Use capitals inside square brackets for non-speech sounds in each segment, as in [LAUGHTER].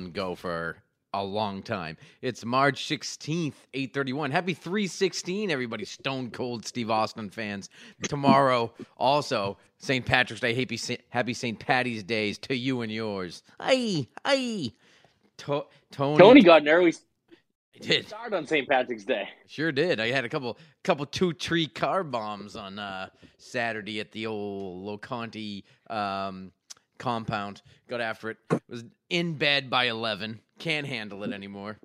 One go for a long time. It's March 16th, 831. Happy 316, everybody, Stone Cold Steve Austin fans. Tomorrow, [LAUGHS] also, St. Patrick's Day. Happy, happy St. Patty's Days to you and yours. Aye, aye. To- Tony, Tony got an early I did. start on St. Patrick's Day. Sure did. I had a couple couple two tree car bombs on uh, Saturday at the old Loconte um, compound. Got after it. Was in bed by eleven. Can't handle it anymore.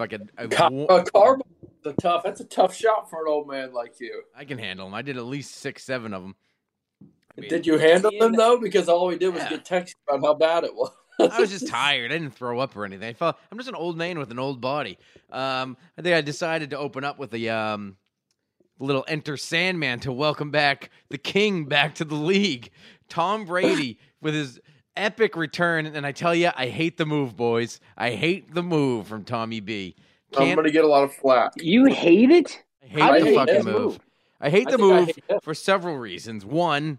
I could, I, Car- wa- a car a tough. That's a tough shot for an old man like you. I can handle them. I did at least six, seven of them. I, mean, Did you handle them though? Because all we did was Yeah. get texts about how bad it was. I was just tired. I didn't throw up or anything. I felt I'm just an old man with an old body. Um, I think I decided to open up with the um, little Enter Sandman to welcome back the King back to the league, Tom Brady with his epic return. And I tell you, I hate the move, boys. I hate the move from Tommy B. I'm Can't, gonna get a lot of flack. You hate it? I hate I the hate fucking move. move. I hate I the I move hate for several reasons. One,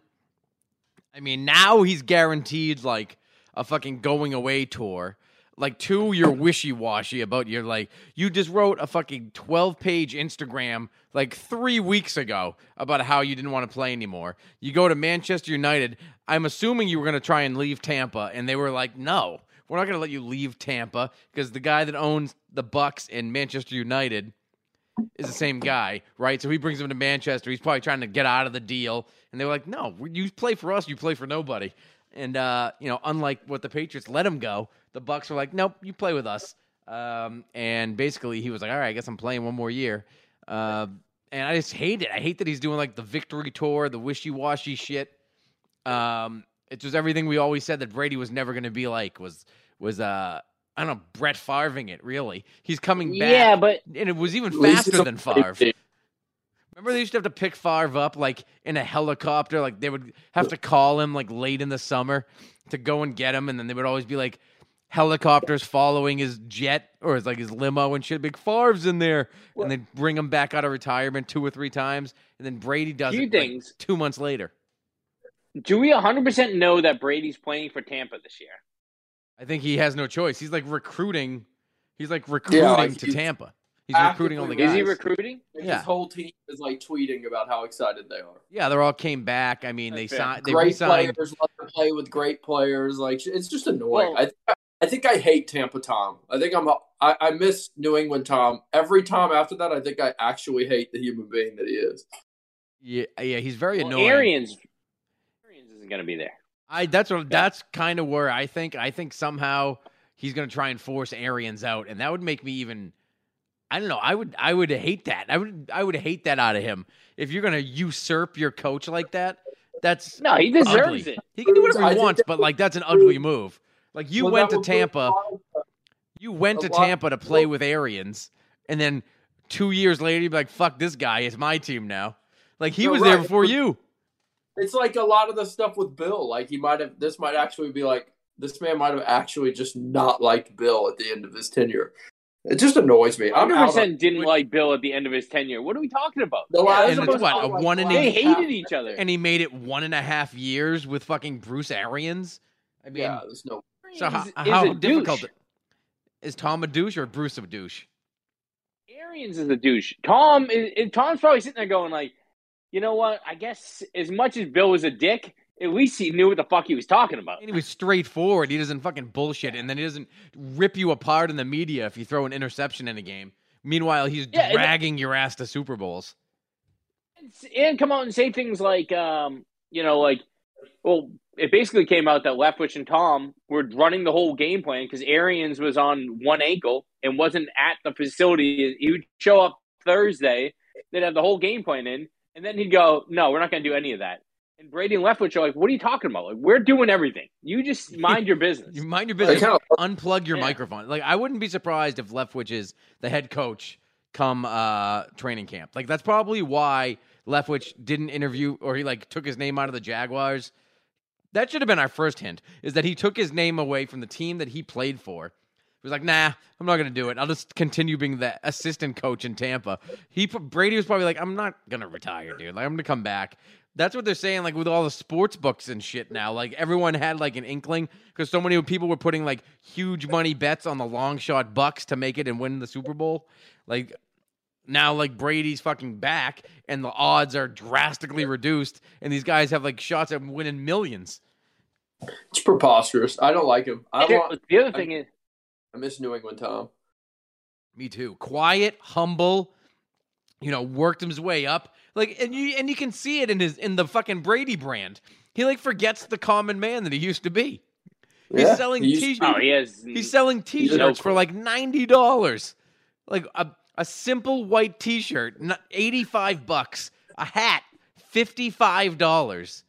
I mean, now he's guaranteed like a fucking going away tour. Like, two, you're wishy washy about your like. You just wrote a fucking 12 page Instagram like three weeks ago about how you didn't want to play anymore. You go to Manchester United. I'm assuming you were going to try and leave Tampa, and they were like, no, we're not going to let you leave Tampa because the guy that owns the Bucks and Manchester United is the same guy, right? So he brings him to Manchester. He's probably trying to get out of the deal. And they were like, no, you play for us, you play for nobody. And, uh, you know, unlike what the Patriots let him go, the Bucks were like, nope, you play with us. Um, and basically, he was like, all right, I guess I'm playing one more year. Uh, and I just hate it. I hate that he's doing like the victory tour, the wishy washy shit. Um, it's just everything we always said that Brady was never going to be like was was uh I don't know Brett Favreing it really. He's coming back. Yeah, but and it was even faster than Favre. Remember they used to have to pick Favre up like in a helicopter, like they would have to call him like late in the summer to go and get him, and then they would always be like helicopters following his jet or his like his limo and shit. Big Favre's in there, and they'd bring him back out of retirement two or three times, and then Brady does Few it like, things. two months later. do we 100% know that Brady's playing for Tampa this year? I think he has no choice. He's like recruiting. He's like recruiting like to he's Tampa. He's recruiting all the guys. Is he recruiting? Like, Yeah. His whole team is like tweeting about how excited they are. yeah, they're all came back. I mean, they That's fair. signed. They great re-signed. players let them play with great players. Like it's just annoying. Well- I I think I hate Tampa Tom. I think I'm a, I, I miss New England Tom. Every time after that, I think I actually hate the human being that he is. Yeah, yeah, he's very Well, annoying. Arians, Arians isn't going to be there. I that's what that's kind of where I think I think somehow he's going to try and force Arians out, and that would make me even. I don't know. I would I would hate that. I would I would hate that out of him. If you're going to usurp your coach like that, that's No, he deserves ugly. it. He can do whatever he wants, but like that's an ugly move. Like you Well, went to Tampa, a lot of- you went to Tampa to play with Arians, and then two years later you'd be like, "Fuck this guy! It's my team now." Like he No, was there before you. It's like a lot of the stuff with Bill. Like he might have. This might actually be like this man might have actually just not liked Bill at the end of his tenure. It just annoys me. I'm 100 percent didn't like Bill at the end of his tenure. What are we talking about? The Yeah, last and it's what, a like one and They half- hated each other. and he made it one and a half years with fucking Bruce Arians. I mean, Yeah, there's no. So how, Is- is how difficult douche. is Tom a douche or Bruce a douche? Arians is a douche. Tom is, is- Tom's probably sitting there going like, you know what? I guess as much as Bill was a dick, at least he knew what the fuck he was talking about. And he was straightforward. He doesn't fucking bullshit, and then he doesn't rip you apart in the media if you throw an interception in a game. Meanwhile, he's Yeah, dragging your ass to Super Bowls. and come out and say things like, um, you know, like, well, it basically came out that Leftwich and Tom were running the whole game plan because Arians was on one ankle and wasn't at the facility. He would show up Thursday, they'd have the whole game plan in, and then he'd go, "No, we're not going to do any of that." And Brady and Leftwich are like, "What are you talking about? Like, we're doing everything. You just [LAUGHS] mind your business." You mind your They business. kind of Unplug your Yeah. microphone. Like I wouldn't be surprised if Leftwich is the head coach come uh, training camp. Like that's probably why Leftwich didn't interview or he like took his name out of the Jaguars. That should have been our first hint. Is that he took his name away from the team that he played for. He was like, "Nah, I'm not gonna do it. I'll just continue being the assistant coach in Tampa." He Brady was probably like, "I'm not gonna retire, dude. Like I'm gonna come back." That's what they're saying, like with all the sports books and shit now. Like everyone had like an inkling because so many people were putting like huge money bets on the long shot Bucks to make it and win the Super Bowl. Like now, like Brady's fucking back, and the odds are drastically reduced, and these guys have like shots at winning millions. it's preposterous. I don't like him. I want. the other thing is, I miss New England Tom. Me too. Quiet, humble. You know, worked his way up. Like, and you and you can see it in his in the fucking Brady brand. He like forgets the common man that he used to be. He's Yeah, selling he t-shirts. oh, he has. He's selling He's a- T-shirts for like ninety dollars, like a a simple white T-shirt, eighty five bucks. A hat, fifty five dollars.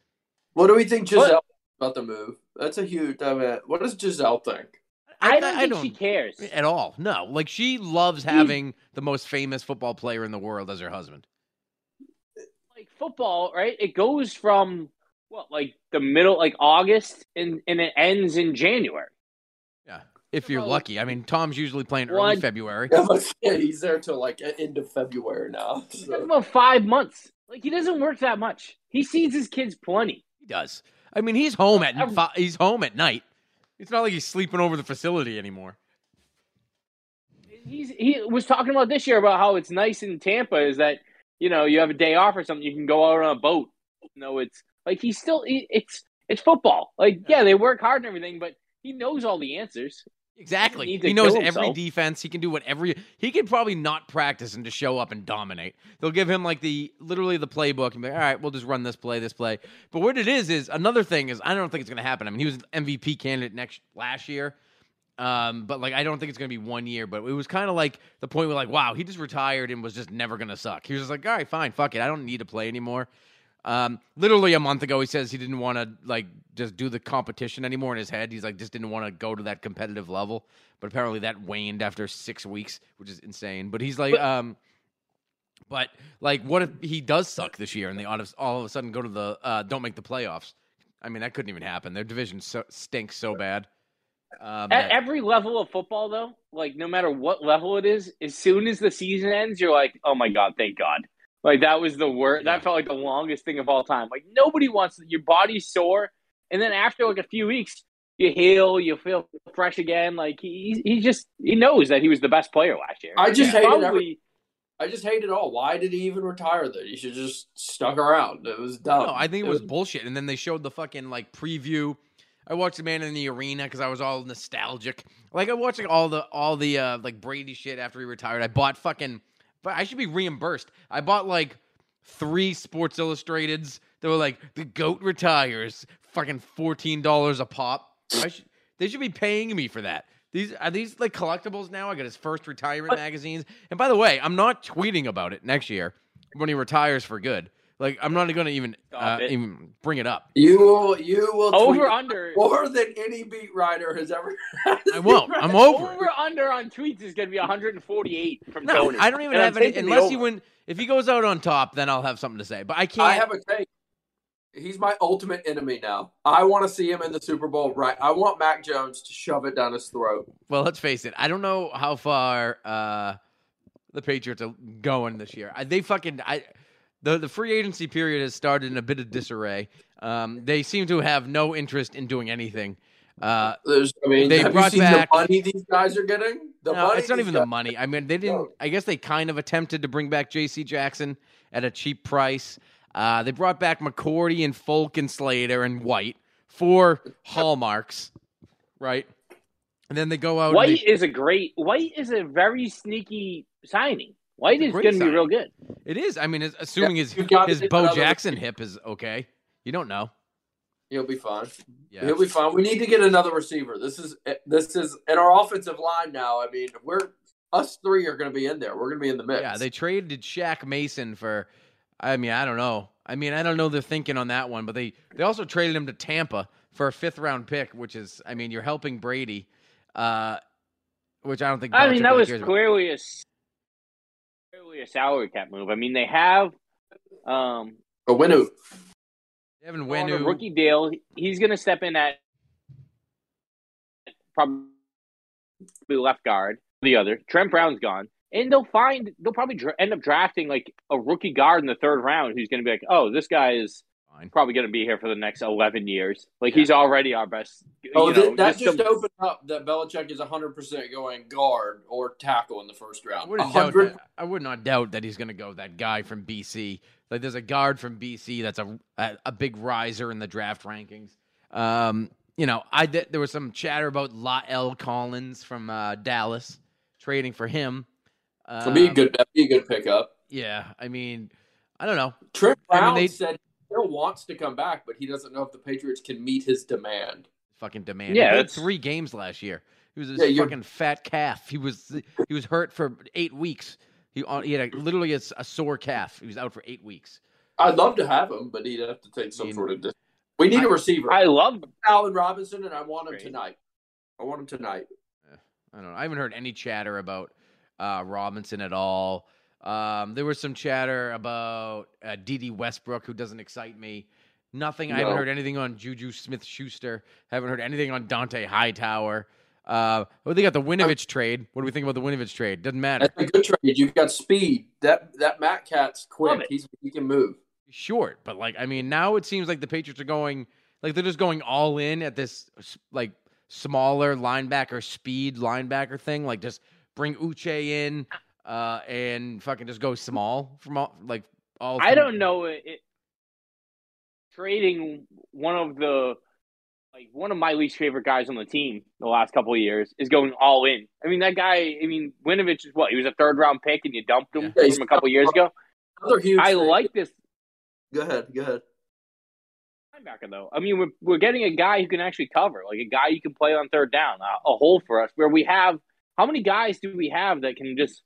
What do we think Gisele What? about the move? That's a huge. I mean, what does Gisele think? I don't think she cares. at all. No, like she loves having the most famous football player in the world as her husband. like football, right? It goes from what, like the middle, like August, and and it ends in January. Yeah, if you're Well, lucky. I mean, Tom's usually playing early one- February. [LAUGHS] Yeah, he's there till like end of February now. It's So. about five months. Like he doesn't work that much. He sees his kids plenty. He does. I mean, he's home at Every- fi- he's home at night. It's not like he's sleeping over the facility anymore. He's he was talking about this year about how it's nice in Tampa is that you know you have a day off or something you can go out on a boat. You know, it's like he's still he, it's it's football. Like yeah, they work hard and everything, but he knows all the answers. Exactly. to He knows every himself. defense. He can do whatever. He, he can probably not practice and just show up and dominate. They'll give him like the literally the playbook and be like, all right, we'll just run this play, this play. But what it is is another thing is I don't think it's going to happen. I mean, he was an MVP candidate next last year. Um, but like I don't think it's gonna be one year, but it was kind of like the point where like, wow, he just retired and was just never gonna suck. He was just like, all right, fine, fuck it, I don't need to play anymore. Um, literally a month ago, he says he didn't want to like just do the competition anymore in his head. He's like just didn't want to go to that competitive level. But apparently that waned after six weeks, which is insane. But he's like, um, but like, what if he does suck this year and they all of, all of a sudden go to the uh, don't make the playoffs? I mean, that couldn't even happen. Their division so, stinks so bad. Um, At that- every level of football, though, like no matter what level it is, as soon as the season ends, you're like, "Oh my god, thank God!" Like that was the worst. Yeah. That felt like the longest thing of all time. Like nobody wants your body's sore, and then after like a few weeks, you heal, you feel fresh again. Like he he just he knows that he was the best player last year. I just He's hated probably I just hate it all. Why did he even retire? Then he should just stuck around. It was dumb. No, I think it was bullshit. And then they showed the fucking like preview. I watched the man in the arena because I was all nostalgic. Like I watched like, all the all the uh, like Brady shit after he retired. I bought fucking, but I should be reimbursed. I bought like three Sports Illustrateds. They were like the goat retires, fucking fourteen dollars a pop. Should, they should be paying me for that. These are these like collectibles now. I got his first retirement magazines. And by the way, I'm not tweeting about it next year when he retires for good. Like I'm not going to even uh, even bring it up. You will. You will. over under. more than any beat writer has ever. I won't. I'm over it. Under on tweets is going to be 148 from No, Tony. I don't even And have any unless he over. win. If he goes out on top, then I'll have something to say. But I can't. I have a take. He's my ultimate enemy now. I want to see him in the Super Bowl. Right. I want Mac Jones to shove it down his throat. Well, let's face it. I don't know how far uh, the Patriots are going this year. I, they fucking I the the free agency period has started in a bit of disarray. Um, they seem to have no interest in doing anything. Uh, There's, I mean, They have you brought seen back- the money these guys are getting? The no, money it's not even guys- the money. I mean, they didn't. I guess they kind of attempted to bring back J.C. Jackson at a cheap price. Uh, they brought back McCourty and Folk and Slater and White for hallmarks, right? And then they go out. White they- is a great. White is a very sneaky signing. White It's a is great going to be real good. it is. I mean, it's- assuming his you've got to his Bo Jackson receiver. hip is okay. You don't know. He'll be fine. Yeah. He'll be fine. We need to get another receiver. This is this is in our offensive line now. I mean, we're us three are going to be in there. We're going to be in the mix. Yeah, they traded Shaq Mason for. I mean, I don't know. I mean, I don't know their thinking on that one, but they they also traded him to Tampa for a fifth round pick, which is, I mean, you're helping Brady, uh, which I don't think. I mean, that really was cares about. clearly a s- a salary cap move. I mean, they have um Onwenu. Devin on a rookie deal. He's going to step in at probably left guard. The other Trent Brown's gone, and they'll find they'll probably dra- end up drafting like a rookie guard in the third round who's going to be like, oh, this guy is Fine. probably going to be here for the next eleven years. Like Yeah. he's already our best. Oh, you th- know, that just just to- opened up that Belichick is 100% going guard or tackle in the first I round. wouldn't doubt that. I would not doubt that he's going to go that guy from BC. Like, there's a guard from BC that's a a, a big riser in the draft rankings. Um, you know, I did, there was some chatter about La'el Collins from uh, Dallas trading for him. Uh, That'd be a good. That'd be a good pickup. Yeah, I mean, I don't know. Trent I mean, they- said he still wants to come back, but he doesn't know if the Patriots can meet his demand. Fucking demand. Yeah, he played three games last year. He was a Yeah, you're- fucking fat calf. He was he was hurt for eight weeks. He he had a, literally a sore calf. He was out for eight weeks. I'd love to have him, but he'd have to take some mean, sort of. Dis- we need a receiver. I love Allen Robinson, and I want him Great. tonight. I want him tonight. I don't know. I haven't heard any chatter about uh, Robinson at all. Um, there was some chatter about uh, Dede Westbrook, who doesn't excite me. Nothing. I haven't heard anything on Juju Smith Schuster. Haven't heard anything on Dont'a Hightower. Uh, well, they got the Winovich trade. What do we think about the Winovich trade? Doesn't matter. That's a good trade. You've got speed. That that Matt Cat's quick. He's he can move. short, but like I mean, now it seems like the Patriots are going like they're just going all in at this like smaller linebacker speed linebacker thing. Like just bring Uche in uh, and fucking just go small from all like all. I don't know it, it- trading one of the like one of my least favorite guys on the team the last couple of years is going all in. I mean that guy. I mean Winovich is what he was a third round pick and you dumped him Yeah, from a couple years ago. Another huge. I thing. like this Go ahead. Go ahead. linebacker though. I mean we're we're getting a guy who can actually cover, like a guy you can play on third down, a, a hole for us where we have. How many guys do we have that can just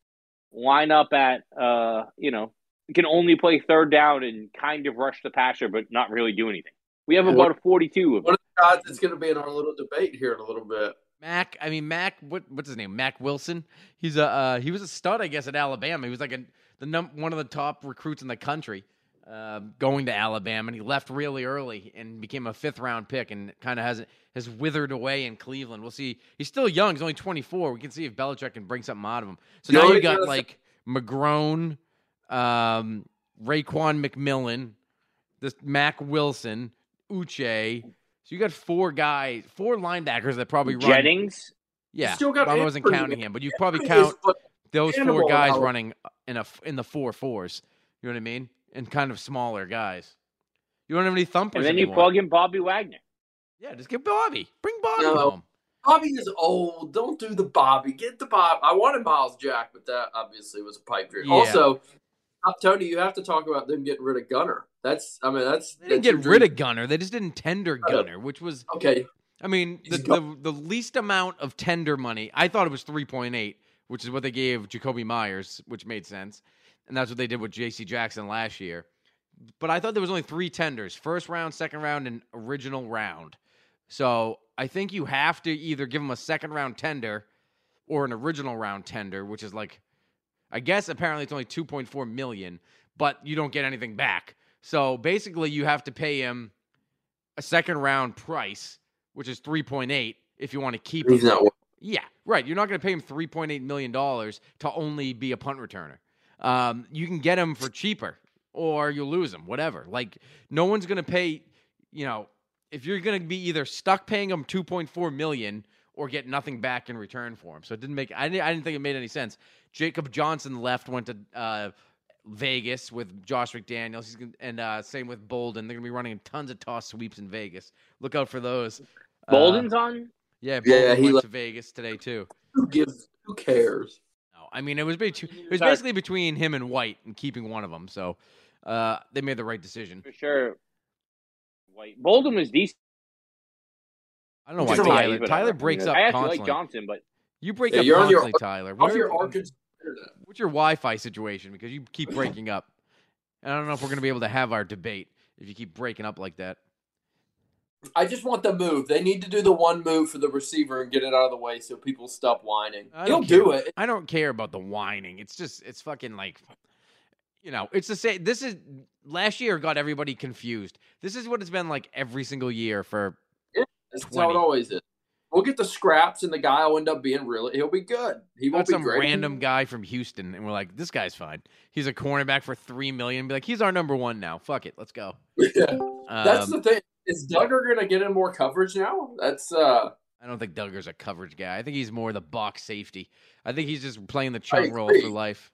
line up at uh you know can only play third down and kind of rush the passer but not really do anything? We have Yeah, about a forty-two of them. One of the guys that's going to be in our little debate here in a little bit. Mac. I mean Mac. What what's his name? Mack Wilson. He's a uh, he was a stud, I guess, at Alabama. He was like a the num- one of the top recruits in the country. Uh, going to Alabama, and he left really early and became a fifth round pick, and kind of has has withered away in Cleveland. We'll see. He's still young. He's only twenty four. We can see if Belichick can bring something out of him. So You now you what got like McGrone, um, Raekwon McMillan, this Mack Wilson, Uche. So you got four guys, four linebackers that probably run. Jennings. Yeah, still got well, I wasn't counting him, but you probably count those four guys running in a in the four fours. You know what I mean? And kind of smaller guys. You don't have any thumpers And then you plug in Bobby Wagner. yeah, just get Bobby. Bring Bobby No. home. Bobby is old. Don't do the Bobby. Get the Bob. I wanted Myles Jack, but that obviously was a pipe dream. Yeah. Also, uh, Tony, you have to talk about them getting rid of Gunner. That's. I mean, that's. They didn't that's get rid of Gunner. They just didn't tender Uh, Gunner, which was Okay, I mean, the, the the least amount of tender money. I thought it was three point eight, which is what they gave Jakobi Meyers, which made sense, and that's what they did with J.C. Jackson last year. But I thought there was only three tenders: first round, second round, and original round. So I think you have to either give them a second round tender or an original round tender, which is like, I guess apparently it's only two point four million, but you don't get anything back. So basically, you have to pay him a second round price, which is 3.8 if you want to keep he's him. not. Yeah, right. You're not going to pay him 3.8 million dollars to only be a punt returner. Um, you can get him for cheaper, or you lose him. Whatever. Like no one's going to pay. You know, if you're going to be either stuck paying him 2.4 million or get nothing back in return for him. So it didn't make I didn't, I didn't think it made any sense. Jacob Johnson left went to uh, Vegas with Josh McDaniels. He's gonna, and uh, same with Bolden. They're going to be running tons of toss sweeps in Vegas. Look out for those. Uh, Bolden's on. yeah, Yeah, he went le- to Vegas today too. Who gives? Who cares? No, I mean it was between, it was basically between him and White and keeping one of them. So uh, they made the right decision. for sure. White Bolden was decent. I don't know why Just Tyler. Tyler breaks up I actually constantly. like Johnson, but You break Yeah, up you're on your- constantly, Tyler. Off Where- your Arkansas what's your Wi-Fi situation? Because you keep breaking up. And I don't know if we're going to be able to have our debate if you keep breaking up like that. I just want the move. They need to do the one move for the receiver and get it out of the way so people stop whining. I He'll do it. I don't care about the whining. It's just it's fucking like you know, it's the same this is last year got everybody confused. This is what it's been like every single year for That's how it always is. We'll get the scraps, and the guy will end up being really. He'll be good. He won't be some great. random guy from Houston and we're like, this guy's fine. He's a cornerback for 3 million. Be like, he's our number 1 now. Fuck it. Let's go. [LAUGHS] Yeah. That's Um, the thing. Is Dugger going to get in more coverage now? That's uh. I don't think Dugger's a coverage guy. I think he's more the box safety. I think he's just playing the chunk role for life.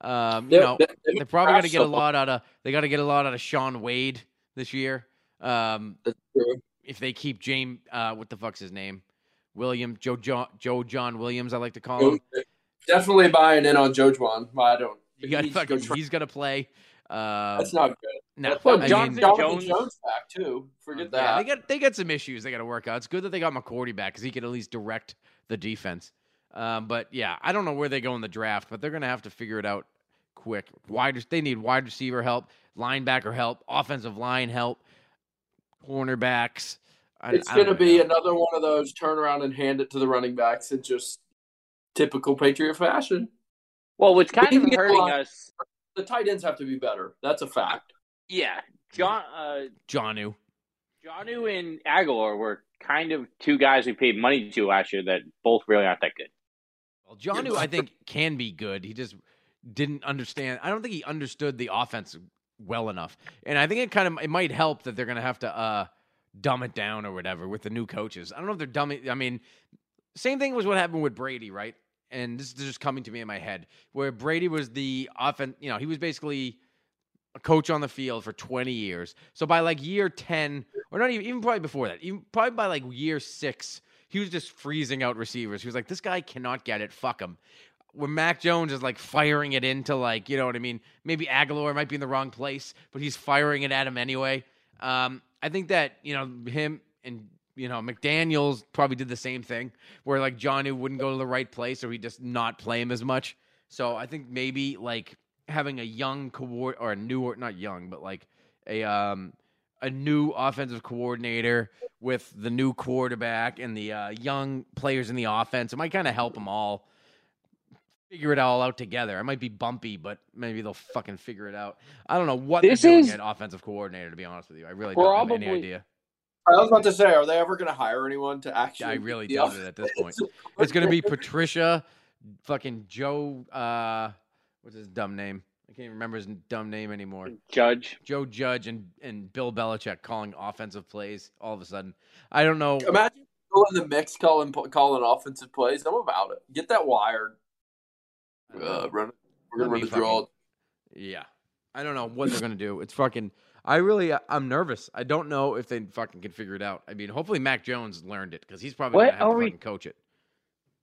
Um, you they- know, they- they probably gonna get a lot out of. They got to get a lot out of Shaun Wade this year. Um, That's true. if they keep James, uh, what the fuck's his name? William Joe John Joe John Williams. I like to call him. Definitely buying in on Joe Juan. I don't. You got he needs to go fucking. He's gonna play. Uh, That's not good. no, Well, I mean, Johnson- Jonathan Jones- Jones back too. Forget Yeah, that. they got they got some issues they got to work out. It's good that they got McCourty back because he could at least direct the defense. Um, but yeah, I don't know where they go in the draft, but they're gonna have to figure it out quick. Wide, they need wide receiver help, linebacker help, offensive line help, cornerbacks. I, it's going to be know. another one of those turn around and hand it to the running backs in just typical Patriot fashion. well, what's kind We of can get a hurting us. The tight ends have to be better. That's a fact. Yeah, John, uh, Jonnu. Jonnu and Agholor were kind of two guys we paid money to last year that both really aren't that good. Well, Jonnu, I think can be good. He just didn't understand. I don't think he understood the offense well enough, and I think it kind of it might help that they're gonna have to uh, dumb it down or whatever with the new coaches. I don't know if they're dumbing. I mean, same thing was what happened with Brady, right? And this is just coming to me in my head, where Brady was the offense. You know, he was basically a coach on the field for 20 years. So by like year 10, or not even, even probably before that, even probably by like year six, he was just freezing out receivers. He was like, this guy cannot get it. Fuck him. When Mac Jones is like firing it into like, you know what I mean? Maybe Agholor might be in the wrong place, but he's firing it at him anyway. Um, I think that, you know, him and, you know, McDaniels probably did the same thing where like Johnny wouldn't go to the right place or he just not play him as much. So I think maybe like having a young coord or a new or not young, but like a um a new offensive coordinator with the new quarterback and the uh, young players in the offense. It might kind of help them all figure it all out together. It might be bumpy, but maybe they'll fucking figure it out. I don't know what This they're doing is at offensive coordinator. To be honest with you, I really don't have any idea. I was about to say, are they ever going to hire anyone to actually? I really be doubt it at this point. [LAUGHS] It's gonna be Patricia, fucking Joe. Uh, what's his dumb name? I can't even remember his dumb name anymore. Judge. Joe Judge and and Bill Belichick calling offensive plays all of a sudden. I don't know. Imagine go in the mix calling calling offensive plays. I'm about it. Get that wired. I. Uh, run. We're gonna run be the draw. Yeah, I don't know what they're gonna do. It's fucking. I really, uh, I'm nervous. I don't know if they fucking can figure it out. I mean, hopefully Mac Jones learned it because he's probably What gonna have to we- fucking coach it.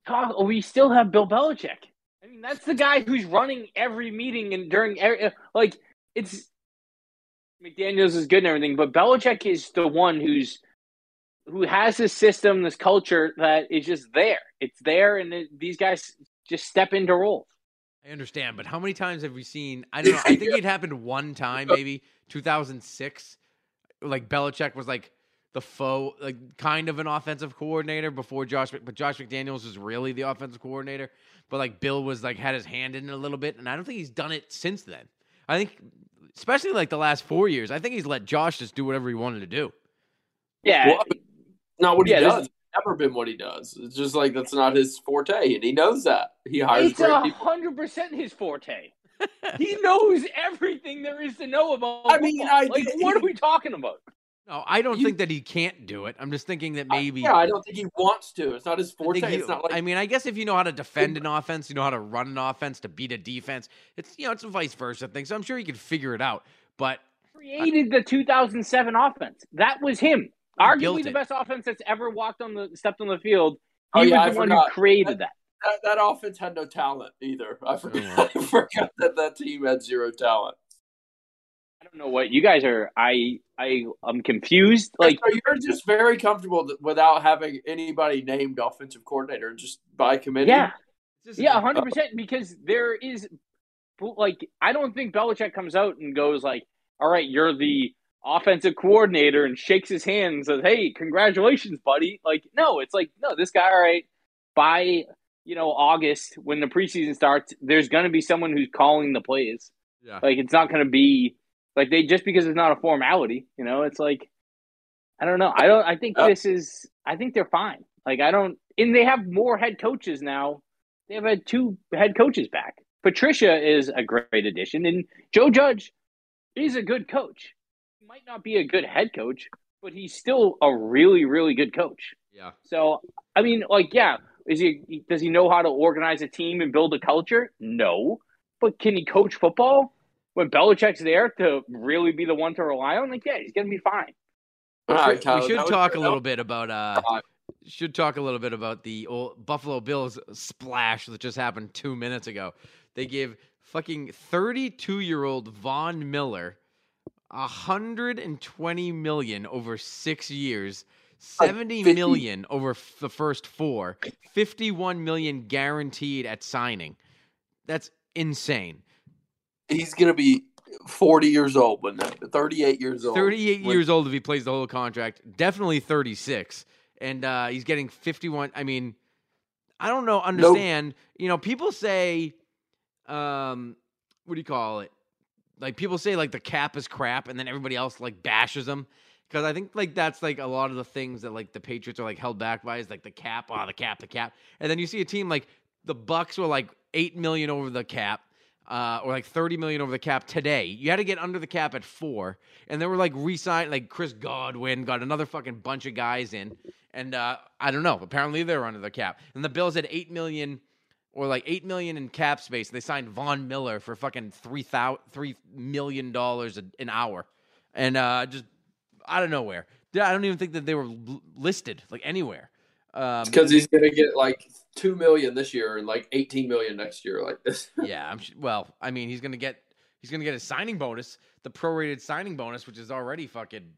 Talk, oh, we still have Bill Belichick. I mean, that's the guy who's running every meeting and during every, uh, like it's McDaniel's is good and everything, but Belichick is the one who's who has this system, this culture that is just there. It's there, and it, these guys just step into roles. I understand, but how many times have we seen? I [LAUGHS] don't know. I think it happened one time, maybe 2006. Like Belichick was like the foe, like kind of an offensive coordinator before Josh, but Josh McDaniels was really the offensive coordinator. But like Bill was like had his hand in it a little bit, and I don't think he's done it since then. I think, especially like the last four years, I think he's let Josh just do whatever he wanted to do. Yeah, Well, not what he Yeah, does. Is- Never been what he does. It's just like that's not his forte, and he knows that. He hires it's great a hundred percent his forte. [LAUGHS] he knows everything there is to know about. I mean. I like, get- what are we talking about? No, I don't You- think that he can't do it. I'm just thinking that maybe. yeah, I don't think he wants to. It's not his forte. think he- it's not like I mean, I guess if you know how to defend an offense, you know how to run an offense to beat a defense. It's you know it's a vice versa thing. So I'm sure he could figure it out. But created the 2007 offense. That was him. He Arguably built the best offense that's ever walked on the stepped on the field. Oh, He yeah, was the I one forgot. who created that. that, that offense had no talent either. I forgot, [LAUGHS] I forgot that that team had zero talent. I don't know what you guys are. I I I'm confused. Like so you're just very comfortable th- without having anybody named offensive coordinator, just by committee. yeah, it's just- yeah, hundred percent. Because there is, like, I don't think Belichick comes out and goes like, "All right, you're the offensive coordinator," and shakes his hand and says, "Hey, congratulations, buddy." Like, no, it's like, no, this guy, all right, by you know August when the preseason starts, there's going to be someone who's calling the plays. yeah. Like it's not going to be like they just because it's not a formality, you know. It's like I don't know. I don't. I think Uh, this is. I think they're fine. Like I don't. And they have more head coaches now. They have had two head coaches back. Patricia is a great addition, and Joe Judge is a good coach. He might not be a good head coach, but he's still a really, really good coach. yeah. So I mean, like, yeah, is he? Does he know how to organize a team and build a culture? No, but can he coach football when Belichick's there to really be the one to rely on? Like, yeah, he's gonna be fine. All right, we should talk a little was- bit about uh Fine. should talk a little bit about the old Buffalo Bills splash that just happened 2 minutes ago. They give fucking 32-year-old Von Miller 120 million over 6 years. Like 70 50 million over f- the first 4. 51 million guaranteed at signing. That's insane. He's gonna be 40 years old when that 38 years old. 38 when- years old if he plays the whole contract. Definitely 36. And uh, he's getting 51. I mean, I don't know, understand. You know, people say, um, what do you call it? Like, people say, like, the cap is crap, and then everybody else, like, bashes them. Because I think, like, that's, like, a lot of the things that, like, the Patriots are, like, held back by is, like, the cap, oh, the cap, the cap. And then you see a team like the Bucks were, like, 8 million over the cap uh, or like 30 million over the cap today. You had to get under the cap at four, and they were like re-signed, like Chris Godwin got another fucking bunch of guys in, and uh, I don't know. Apparently they're under the cap, and the Bills had eight million or like eight million in cap space. They signed Von Miller for fucking three thousand three million dollars an hour, and uh, just out of nowhere. I don't even think that they were listed like anywhere. Um, because he's gonna get like two million this year and like 18 million next year. Like this. [LAUGHS] yeah, I'm well. I mean, he's gonna get he's gonna get a signing bonus, the prorated signing bonus, which is already fucking.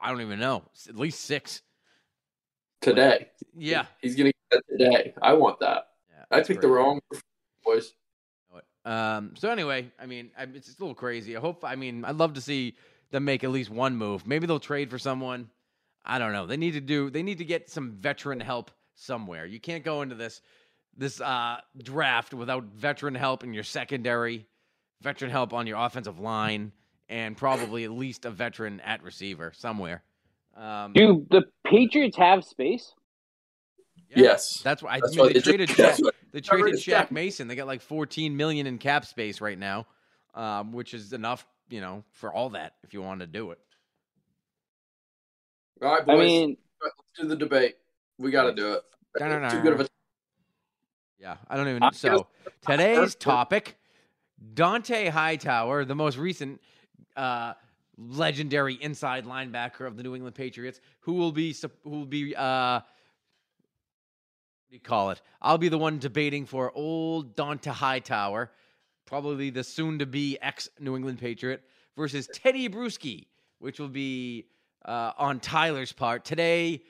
I don't even know, at least six. today. Yeah, He's gonna get that today. I want that. Yeah I that's picked the wrong boys. Um. So anyway, I mean, I, it's just a little crazy. I hope. I mean, I'd love to see them make at least one move. Maybe they'll trade for someone. I don't know. They need to do. They need to get some veteran help somewhere. You can't go into this this uh, draft without veteran help in your secondary, veteran help on your offensive line, and probably at least a veteran at receiver somewhere. Um, Do the Patriots have space? Yeah, Yes. that's why I That's mean, why they they traded. just- Jack, [LAUGHS] what- they traded Shaq cap. Mason. They got like 14 million in cap space right now, um, which is enough, you know, for all that if you want to do it. All right, I boys. mean, let's do the debate. We got to do it. Da-da-da. Too good of a. Yeah, I don't even. I'm So today's [LAUGHS] topic: Dont'a Hightower, the most recent uh, legendary inside linebacker of the New England Patriots, who will be who will be uh, what do you call it? I'll be the one debating for old Dont'a Hightower, probably the soon-to-be ex New England Patriot, versus Teddy Bruschi, which will be uh, on Tyler's part today.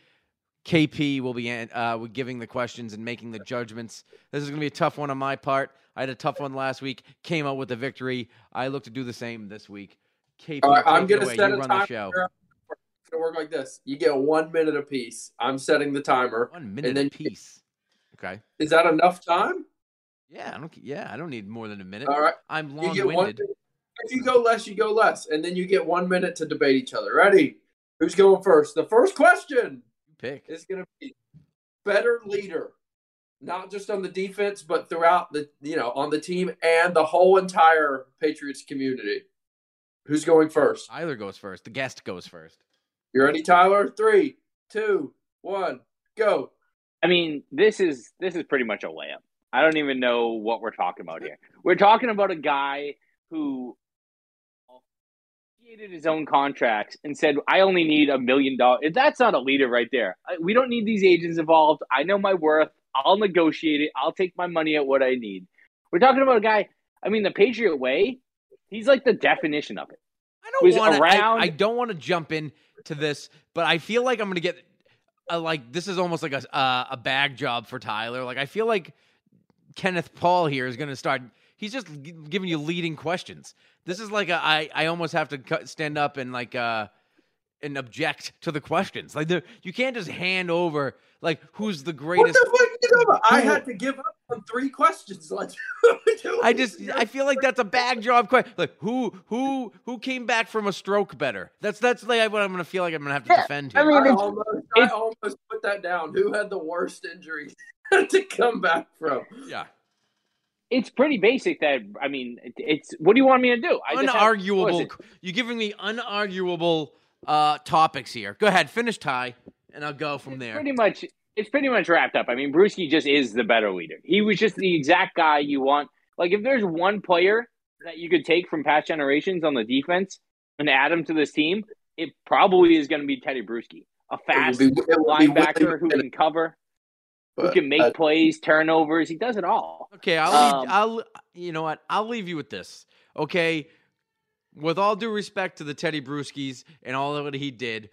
KP will be uh, giving the questions and making the judgments. This is going to be a tough one on my part. I had a tough one last week, came out with a victory. I look to do the same this week. KP, right, I'm gonna away. set You a run the show. It's gonna work like this. You get one minute apiece. I'm setting the timer. One minute then- apiece. Okay. Is that enough time? Yeah, I don't. Yeah, I don't need more than a minute. All right. I'm You get one. long-winded. If you go less, you go less, and then you get one minute to debate each other. Ready? Who's going first? The first question Pick. is going to be better leader, not just on the defense, but throughout the you know on the team and the whole entire Patriots community. Who's going first? Tyler goes first. The guest goes first. You ready, Tyler? Three, two, one, go. I mean, this is this is pretty much a layup. I don't even know what we're talking about here. We're talking about a guy who created his own contracts and said, "I only need a million dollars." That's not a leader right there. We don't need these agents involved. I know my worth. I'll negotiate it. I'll take my money at what I need. We're talking about a guy. I mean, the Patriot way. He's like the definition of it. I don't want to. I, I don't want to jump in to this, but I feel like I'm going to get uh, like this is almost like a uh, a bag job for Tyler. Like I feel like Kenneth Paul here is going to start. He's just g- giving you leading questions. This is like a, I I almost have to cut, stand up and like uh and object to the questions. Like the, you can't just hand over like who's the What greatest. the fuck are you about? I had to give up on three questions. [LAUGHS] Like, I just I feel like that's a bag job question. Like who who who came back from a stroke better? That's that's like what I'm gonna feel like I'm gonna have to Yeah, defend I here. mean, I it's- almost, I almost put that down. Who had the worst injury [LAUGHS] to come back from? yeah, It's pretty basic. That I mean, it's what do you want me to do? I just have- unarguable. You're giving me unarguable uh topics here. Go ahead, finish Ty, and I'll go from there. Pretty much, it's pretty much wrapped up. I mean, Bruschi just is the better leader. He was just the exact guy you want. Like, if there's one player that you could take from past generations on the defense and add him to this team, it probably is going to be Teddy Bruschi, a fast be- it would be linebacker who can cover, who can make uh, plays, turnovers. He does it all. Okay, I'll Um, leave, I'll you know what? I'll leave you with this. Okay, with all due respect to the Teddy Bruschis and all that he did,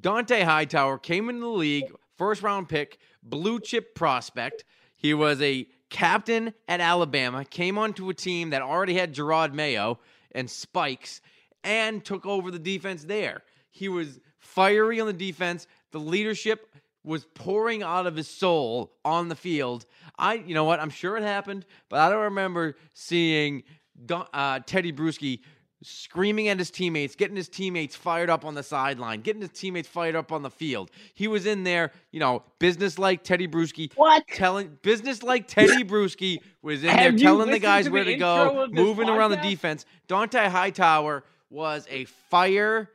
Dont'a Hightower came into the league, first round pick, blue chip prospect. He was a captain at Alabama, came onto a team that already had Jerod Mayo and Spikes, and took over the defense there. He was fiery on the defense. The leadership was pouring out of his soul on the field. I, you know what? I'm sure it happened, but I don't remember seeing uh, Teddy Bruschi screaming at his teammates, getting his teammates fired up on the sideline, getting his teammates fired up on the field. He was in there, you know, business like Teddy Bruschi, What? telling business like Teddy [LAUGHS] Bruschi was in Have there telling the guys to where the to go, moving around the defense. Dont'a Hightower was a fire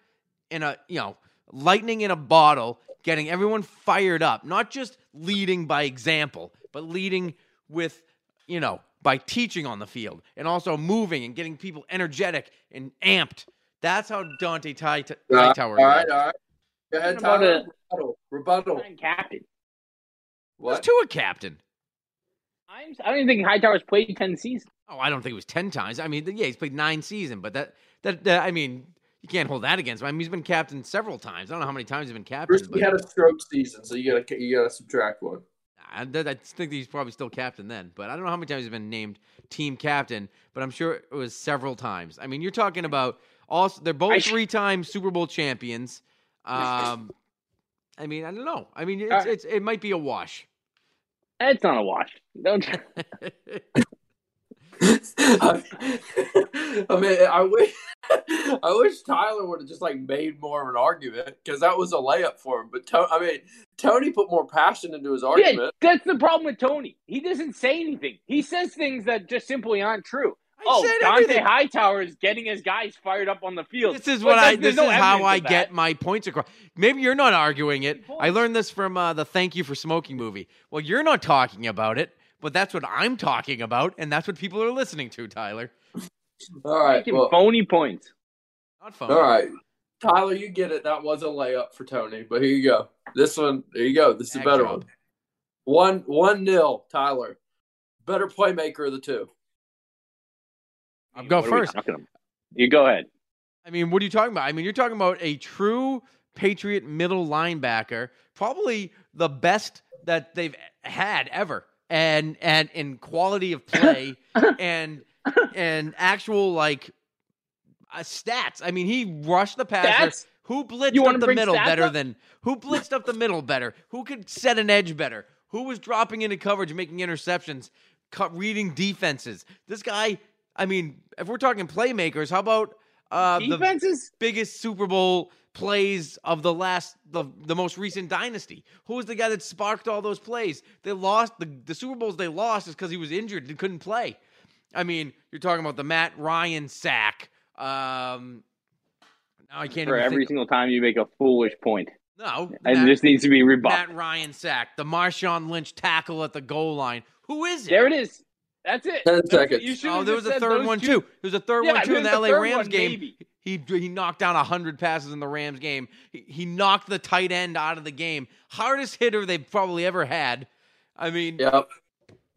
in a, you know, lightning in a bottle, getting everyone fired up, not just leading by example, but leading with, you know, by teaching on the field and also moving and getting people energetic and amped. That's how Dont'a Ty- Ty- all right, Hightower all right, was. all right. Go ahead, Tyler. a- Rebuttal. Rebuttal. Captain. Was What? to a captain. I'm, I don't even think Hightower's played 10 seasons. Oh, I don't think it was ten times. I mean, yeah, he's played nine seasons, but that that, that I mean, you can't hold that against him. I mean, he's been captain several times. I don't know how many times he's been captain. First, But he had a stroke season, so you gotta you gotta subtract one. I, I think he's probably still captain then. But I don't know how many times he's been named team captain. But I'm sure it was several times. I mean, you're talking about also they're both three-time Super Bowl champions. Um, I mean, I don't know. I mean, it's, it's it might be a wash. It's not a wash. Don't. [LAUGHS] [LAUGHS] I mean, I wish I wish Tyler would have just like made more of an argument because that was a layup for him. But to- I mean, Tony put more passion into his Yeah, argument. that's the problem with Tony. He doesn't say anything. He says things that just simply aren't true. I oh, said Dont'a everything. Hightower is getting his guys fired up on the field. This is But what I. there's- there's This no is how I that. get my points across. Maybe you're not arguing it. I learned this from uh, the "Thank You for Smoking" movie. Well, you're not talking about it, but that's what I'm talking about, and that's what people are listening to. Tyler, All right, well, phony points. not phone. all right, Tyler, you get it. That was a layup for Tony, but here you go. This one, there you go. This is a better job. one. One one nil. Tyler, better playmaker of the two. I'll go What first. You go ahead. I mean, what are you talking about? I mean, you're talking about a true Patriot middle linebacker, probably the best that they've had ever, and and in quality of play [COUGHS] and and actual like uh, stats. I mean, he rushed the passer. Stats? Who blitzed up the middle better up? than who blitzed up the middle better? Who could set an edge better? Who was dropping into coverage, making interceptions, cut, reading defenses? This guy. I mean, if we're talking playmakers, how about uh, the Defenses? biggest Super Bowl plays of the last the, the most recent dynasty. Who was the guy that sparked all those plays? They lost the, the Super Bowls they lost is because he was injured and couldn't play. I mean, you're talking about the Matt Ryan sack. Um, Now I can't for even every think. single time you make a foolish point, no, and Matt, this needs to be rebuffed. Matt Ryan sack, the Marshawn Lynch tackle at the goal line. Who is it? There it is. That's it. Ten seconds. You should've Oh, there was a third one two- too. There was a third Yeah, one too in the there's LA Rams one, game. maybe. He he knocked down hundred passes in the Rams game. He, he knocked the tight end out of the game. Hardest hitter they've probably ever had. I mean, Yep.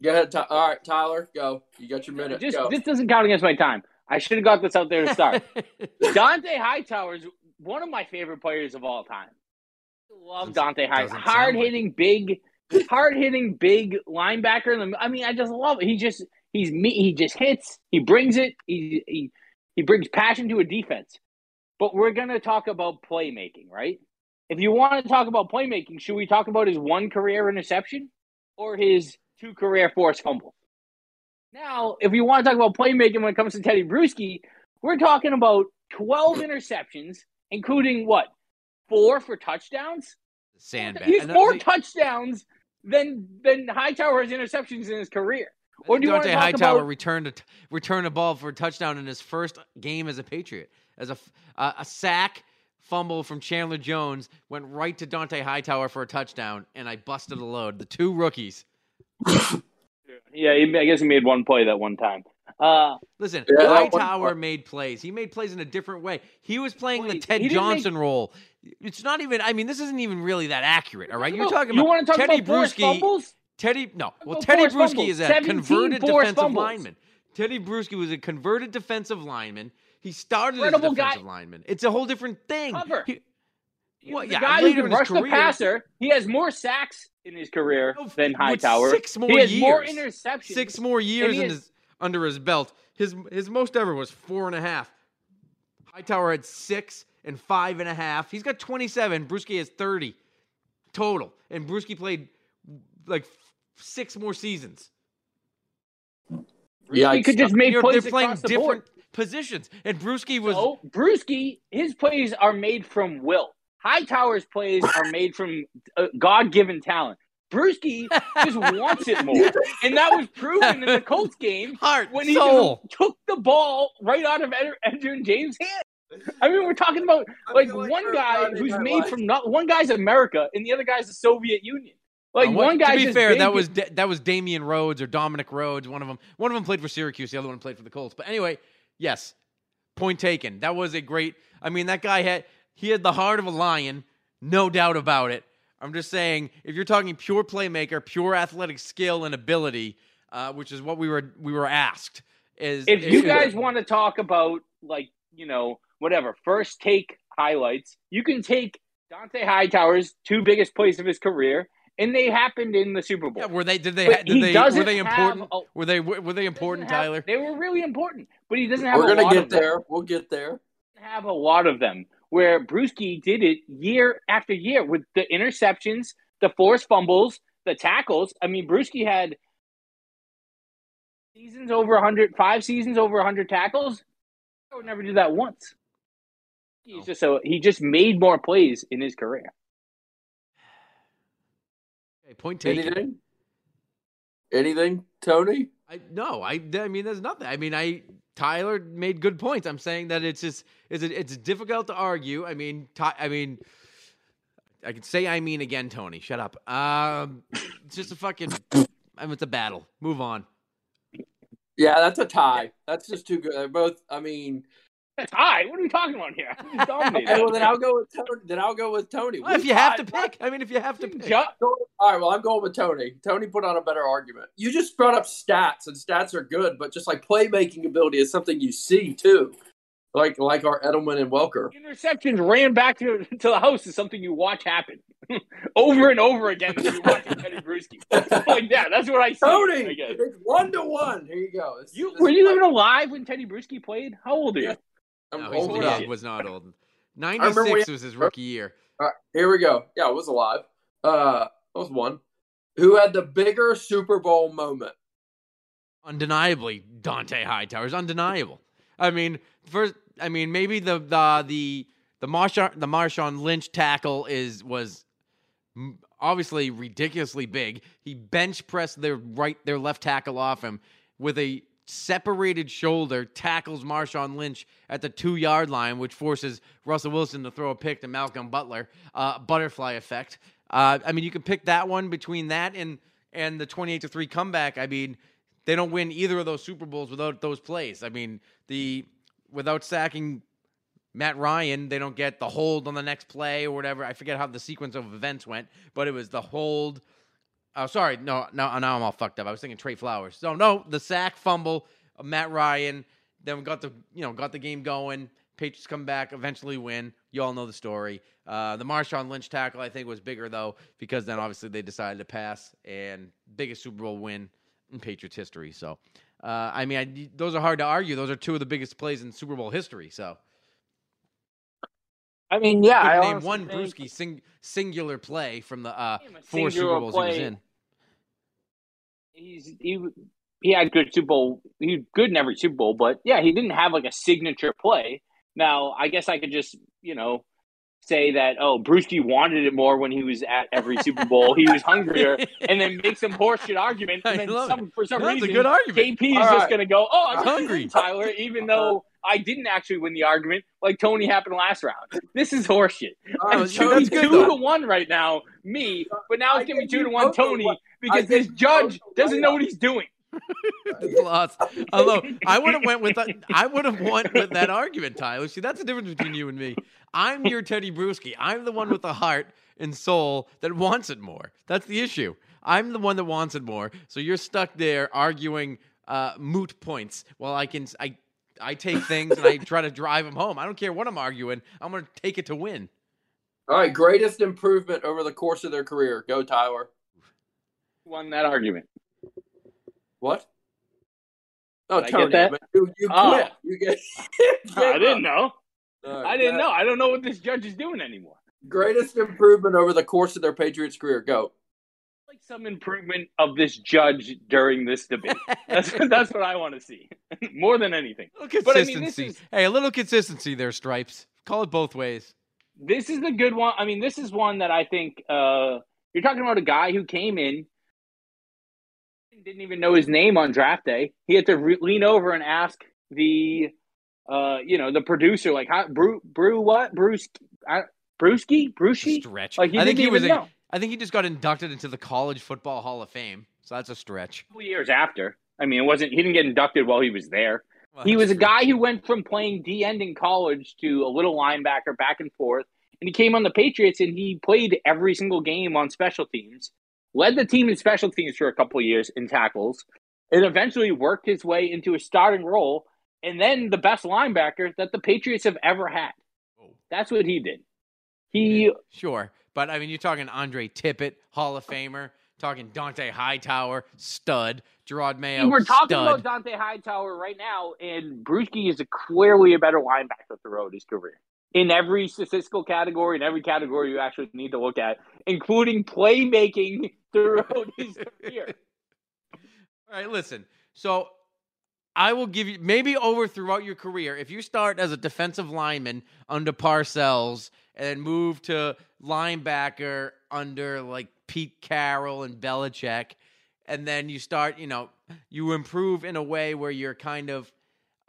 Go ahead. Ty- All right, Tyler, go. You got your minute. Just go. this doesn't count against my time. I should have got this out there to start. [LAUGHS] Dont'a Hightower is one of my favorite players of all time. I love Dont'a Hightower. doesn't sound like Hard hitting, big, hard hitting, big linebacker. I mean, I just love it. He just he's me. He just hits. He brings it. He he he brings passion to a defense. But we're gonna talk about playmaking, right? If you want to talk about playmaking, should we talk about his one career interception or his two career forced fumbles? Now, if you want to talk about playmaking when it comes to Teddy Bruschi, we're talking about 12 [CLEARS THROAT] interceptions, including what? Four for touchdowns? sandbag. He's more the- touchdowns than than Hightower has interceptions in his career. Or do you want to talk Hightower about returned a t- returned a ball for a touchdown in his first game as a Patriot. As a uh, a sack fumble from Chandler Jones went right to Dont'a Hightower for a touchdown, and I busted a load. The two rookies. Yeah, he, I guess he made one play that one time. Uh, Listen, Yeah, that one- Hightower made plays. He made plays in a different way. He was playing the Ted he didn't make- Johnson role. It's not even. I mean, this isn't even really that accurate. All right, you're talking you about want to talk Teddy about Bruschi. Teddy, no. Well, about Teddy forced Bruschi fumbles? is a converted defensive fumbles. lineman. Teddy Bruschi was a converted defensive lineman. He started as a Incredible guy. defensive lineman. It's a whole different thing. Cover. He- Well, the yeah, guy who later can in his rush the passer, he has more sacks in his career No, than Hightower. six more he has more years. interceptions. six more years he in is- his, under his belt. His his most ever was four and a half. Hightower had six and five and a half. He's got 27. Bruschi has 30 total. And Bruschi played like six more seasons. Yeah, he could just make You're- plays they're playing across the different board. positions. And Bruschi was So Bruschi, his plays are made from will. Hightower's plays are made from uh, God-given talent. Bruschi just [LAUGHS] wants it more, and that was proven in the Colts game heart, when he soul. just took the ball right out of Ed- Edgerrin James' hand. I mean, we're talking about like, like one guy who's made Lights. from not one guy's America and the other guy's the Soviet Union. Like Uh, what- one guy. to be fair, that was Da- that was Damian Rhodes or Dominic Rhodes. One of them. One of them played for Syracuse. The other one played for the Colts. But anyway, yes, point taken. That was a great. I mean, that guy had he had the heart of a lion, no doubt about it. I'm just saying, if you're talking pure playmaker, pure athletic skill and ability, uh, which is what we were we were asked, is if you guys want to talk about like you know whatever first take highlights you can take dont'a hightower's two biggest plays of his career and they happened in the super bowl yeah, were they did they But did he they were doesn't they important? a- were they were they important, have- Tyler? they were really important but he doesn't have We're a gonna lot get of them. there. We'll get there. have a lot of them where Bruschi did it year after year with the interceptions, the forced fumbles, the tackles. I mean, Bruschi had seasons over 100, five seasons over 100 tackles. I would never do that once. He's just so he just made more plays in his career. Okay, point taken. Anything? Anything, Tony? I no, I I mean there's nothing. I mean I Tyler made good points. I'm saying that it's just it's it's difficult to argue. I mean Ty, I mean I can say I mean again, Tony. Shut up. Um, it's just a fucking. I mean, it's a battle. Move on. Yeah, that's a tie. That's just too good. They're both. I mean, That's high. What are we talking about here? [LAUGHS] Okay, well then I'll go with Tony. Then I'll go with Tony. Well, if We you have to pick, I mean, if you have to pick. Ju- All right, well I'm going with Tony. Tony put on a better argument. You just brought up stats, and stats are good, but just like playmaking ability is something you see too, like like our Edelman and Welker. interceptions ran back to, to the house is something you watch happen [LAUGHS] over and over again when you watch Teddy Bruschi. [LAUGHS] like that. That's what I see. Tony, I guess. it's one to one. Here you go. It's- You this were you like- even alive when Teddy Bruschi played? How old are you? Yeah. I'm No, old he enough. was not old. 96 we- was his rookie year. All right, here we go. Yeah, I was alive. Uh, that was one. Who had the bigger Super Bowl moment? undeniably Dont'a Hightower is undeniable. I mean, first, I mean, maybe the the the the Marshawn the Marshawn Lynch tackle is was obviously ridiculously big. He bench pressed their right their left tackle off him with a separated shoulder tackles Marshawn Lynch at the two yard line, which forces Russell Wilson to throw a pick to Malcolm Butler. Uh, butterfly effect. Uh, I mean, you can pick that one between that and and the twenty eight to three comeback. I mean, they don't win either of those Super Bowls without those plays. I mean, the without sacking Matt Ryan, they don't get the hold on the next play or whatever. I forget how the sequence of events went, but it was the hold. Oh, sorry, no, no, now I'm all fucked up. I was thinking Trey Flowers. So no, the sack, fumble, of Matt Ryan. Then we got the you know got the game going. Patriots come back, eventually win. You all know the story. Uh, the Marshawn Lynch tackle, I think, was bigger though because then obviously they decided to pass and biggest Super Bowl win in Patriots history. So, uh, I mean, I, those are hard to argue. Those are two of the biggest plays in Super Bowl history. So, I mean, yeah, I name one think- Bruschi sing, singular play from the uh, four Super Bowls he was in. He's he he had good Super Bowl. He was good in every Super Bowl, but yeah, he didn't have like a signature play. Now, I guess I could just you know say that oh, Bruschi wanted it more when he was at every Super Bowl. he was hungrier, and then make some horseshit argument, [LAUGHS] and then some, for some No, it's a reason, good argument. KP is All just right. going to go, oh, I'm hungry, hungry. Tyler, even uh-huh. though I didn't actually win the argument, like Tony happened last round. This is horseshit. All I'm right, see, two, that's good, two though. to one right now, me. But now I it's gonna be two to one, Tony, one- because this judge doesn't know what he's doing. It's lost. Although I would have went with the, [LAUGHS] I would have won with that argument, Tyler. See, that's the difference between you and me. I'm your Teddy Bruschi. I'm the one with the heart and soul that wants it more. That's the issue. I'm the one that wants it more. So you're stuck there arguing uh, moot points while I can I I take things and I [LAUGHS] try to drive them home. I don't care what I'm arguing. I'm going to take it to win. All right, greatest improvement over the course of their career. Go, Tyler. Won that argument. What? Oh, Did I get Tony, that? but you, you Oh. quit. You get. [LAUGHS] I didn't know. All I didn't that- know. I don't know what this judge is doing anymore. Greatest improvement over the course of their Patriots career. Go. Like some improvement of this judge during this debate. [LAUGHS] That's that's what I want to see [LAUGHS] more than anything. A little But I mean, consistency. is- hey, a little consistency there, Stripes. Call it both ways. This is the good one. I mean, this is one that I think uh, you're talking about a guy who came in, didn't even know his name on draft day. He had to re- lean over and ask the, uh, you know, the producer, like, how, brew, brew what? Bruce, uh, Brewski? Brewski? Stretch. Like, he I think didn't he was. even A, know. I think he just got inducted into the College Football Hall of Fame. So that's a stretch. couple years after. I mean, it wasn't. He didn't get inducted while he was there. Well, he was a true. guy who went from playing D end in college to a little linebacker back and forth, and he came on the Patriots and he played every single game on special teams, led the team in special teams for a couple of years in tackles, and eventually worked his way into a starting role, and then the best linebacker that the Patriots have ever had. Oh. That's what he did. He Sure. But I mean, you're talking Andre Tippett, Hall of Famer, talking Dont'a Hightower, stud, Jerod Mayo, we're talking stud. about Dont'a Hightower right now, and Bruschi is a clearly a better linebacker throughout his career. In every statistical category, in every category you actually need to look at, including playmaking throughout [LAUGHS] his career. All right, listen. So I will give you maybe over throughout your career. If you start as a defensive lineman under Parcells and then move to linebacker under like Pete Carroll and Belichick, and then you start, you know, you improve in a way where you're kind of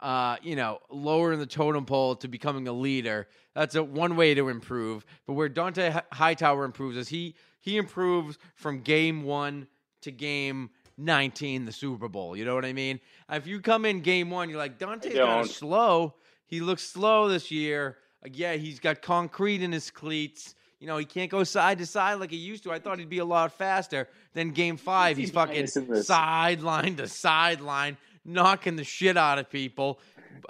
uh, you know, lower in the totem pole to becoming a leader. That's a one way to improve. But where Dont'a Hi- Hightower improves is he he improves from game one to game 19, the Super Bowl. You know what I mean? If you come in game one, you're like Dont'a's kind of slow. He looks slow this year. Yeah, he's got concrete in his cleats. You know, he can't go side to side like he used to. I thought he'd be a lot faster. Then game five, he's fucking biased in this. sideline to sideline, knocking the shit out of people.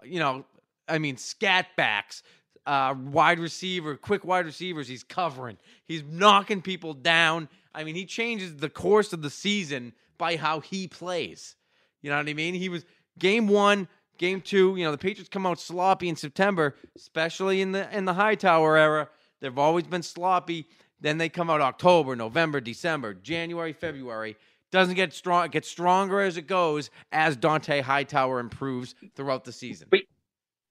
You know, I mean, scat backs, uh, wide receiver, quick wide receivers. He's covering. He's knocking people down. I mean, he changes the course of the season by how he plays. You know what I mean? He was game one, game two. You know, the Patriots come out sloppy in September, especially in the in the Hightower era. They've always been sloppy. Then they come out October, November, December, January, February. Doesn't get strong. It gets stronger as it goes as Dont'a Hightower improves throughout the season. But-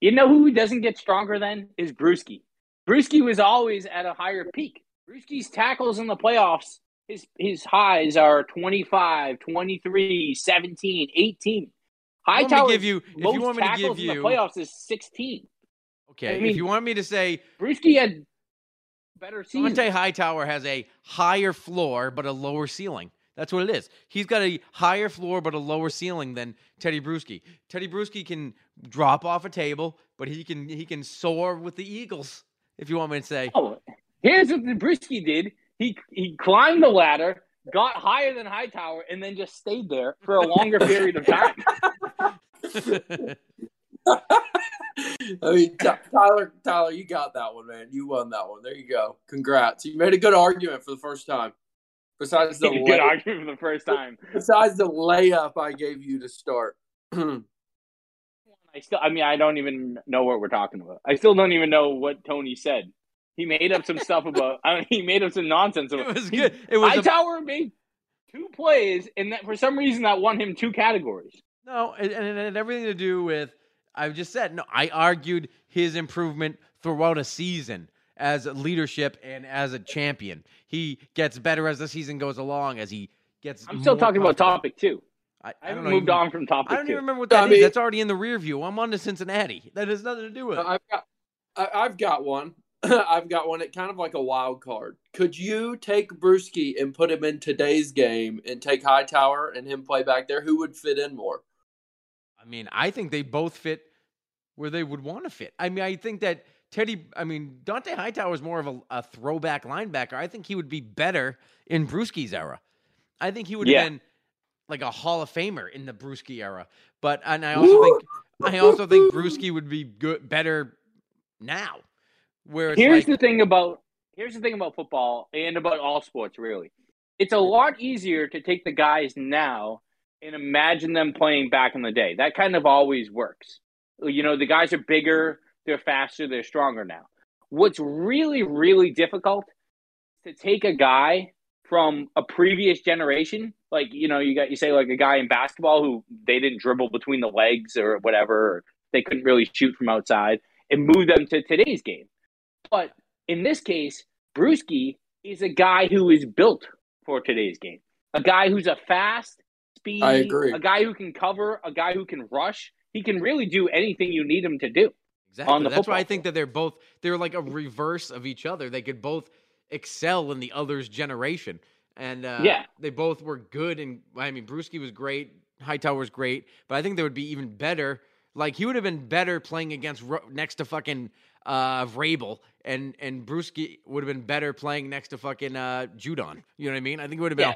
You know who doesn't get stronger then is Bruschi. Bruschi was always at a higher peak. Bruschi's tackles in the playoffs, his his highs are 25, 23, 17, 18. want me give you- if you want me to tackles give in you- the playoffs is 16. Okay, I mean- if you want me to say Bruschi had better season. Dont'a Hightower has a higher floor but a lower ceiling. That's what it is. He's got a higher floor but a lower ceiling than Teddy Bruschi. Teddy Bruschi can drop off a table, but he can he can soar with the Eagles. If you want me to say, Oh, here's what the Bruschi did. He he climbed the ladder, got higher than Hightower, and then just stayed there for a longer [LAUGHS] period of time. [LAUGHS] [LAUGHS] I mean, Ty- Tyler, Tyler, you got that one, man. You won that one. There you go. Congrats. You made a good argument for the first time. Besides the [LAUGHS] Good lay- argument for the first time. besides the layup I gave you to start. [CLEARS THROAT] I still, I mean, I don't even know what we're talking about. I still don't even know what Tony said. He made up some stuff about. I mean, he made up some nonsense. About, it was good. It was a, Hightower made two plays, and that for some reason that won him two categories. no, and, and it had everything to do with. I just said no. I argued his improvement throughout a season as a leadership and as a champion. He gets better as the season goes along. As he gets. I'm still more talking about topic two. I, I I haven't don't moved you- on from topic I don't two. even remember what that I is. mean- That's already in the rear view. I'm on to Cincinnati. That has nothing to do with it. I've got, I've got one. [CLEARS THROAT] I've got one. It kind of like a wild card. Could you take Bruschi and put him in today's game and take Hightower and him play back there? Who would fit in more? I mean, I think they both fit where they would want to fit. I mean, I think that Teddy, I mean, Dont'a Hightower is more of a, a throwback linebacker. I think he would be better in Bruschi's era. I think he would have been like a Hall of Famer in the Bruschi era. But and I also think I also think Bruschi would be good better now. Where it's here's like, the thing about here's the thing about football and about all sports really it's a lot easier to take the guys now and imagine them playing back in the day. That kind of always works. You know the guys are bigger they're faster they're stronger now. What's really really difficult to take a guy from a previous generation like you know you got you say like a guy in basketball who they didn't dribble between the legs or whatever or they couldn't really shoot from outside and move them to today's game. But in this case, Bruschi is a guy who is built for today's game. A guy who's a fast, speed, I agree. a guy who can cover, a guy who can rush. He can really do anything you need him to do. Exactly. That's why I think that they're both they're like a reverse of each other. They could both excel in the other's generation. And uh, Yeah. they both were good. And I mean, Bruschi was great. Hightower was great. But I think they would be even better. Like he would have been better playing against next to fucking uh, Vrabel, and and Bruschi would have been better playing next to fucking uh, Judon. You know what I mean? I think it would have been.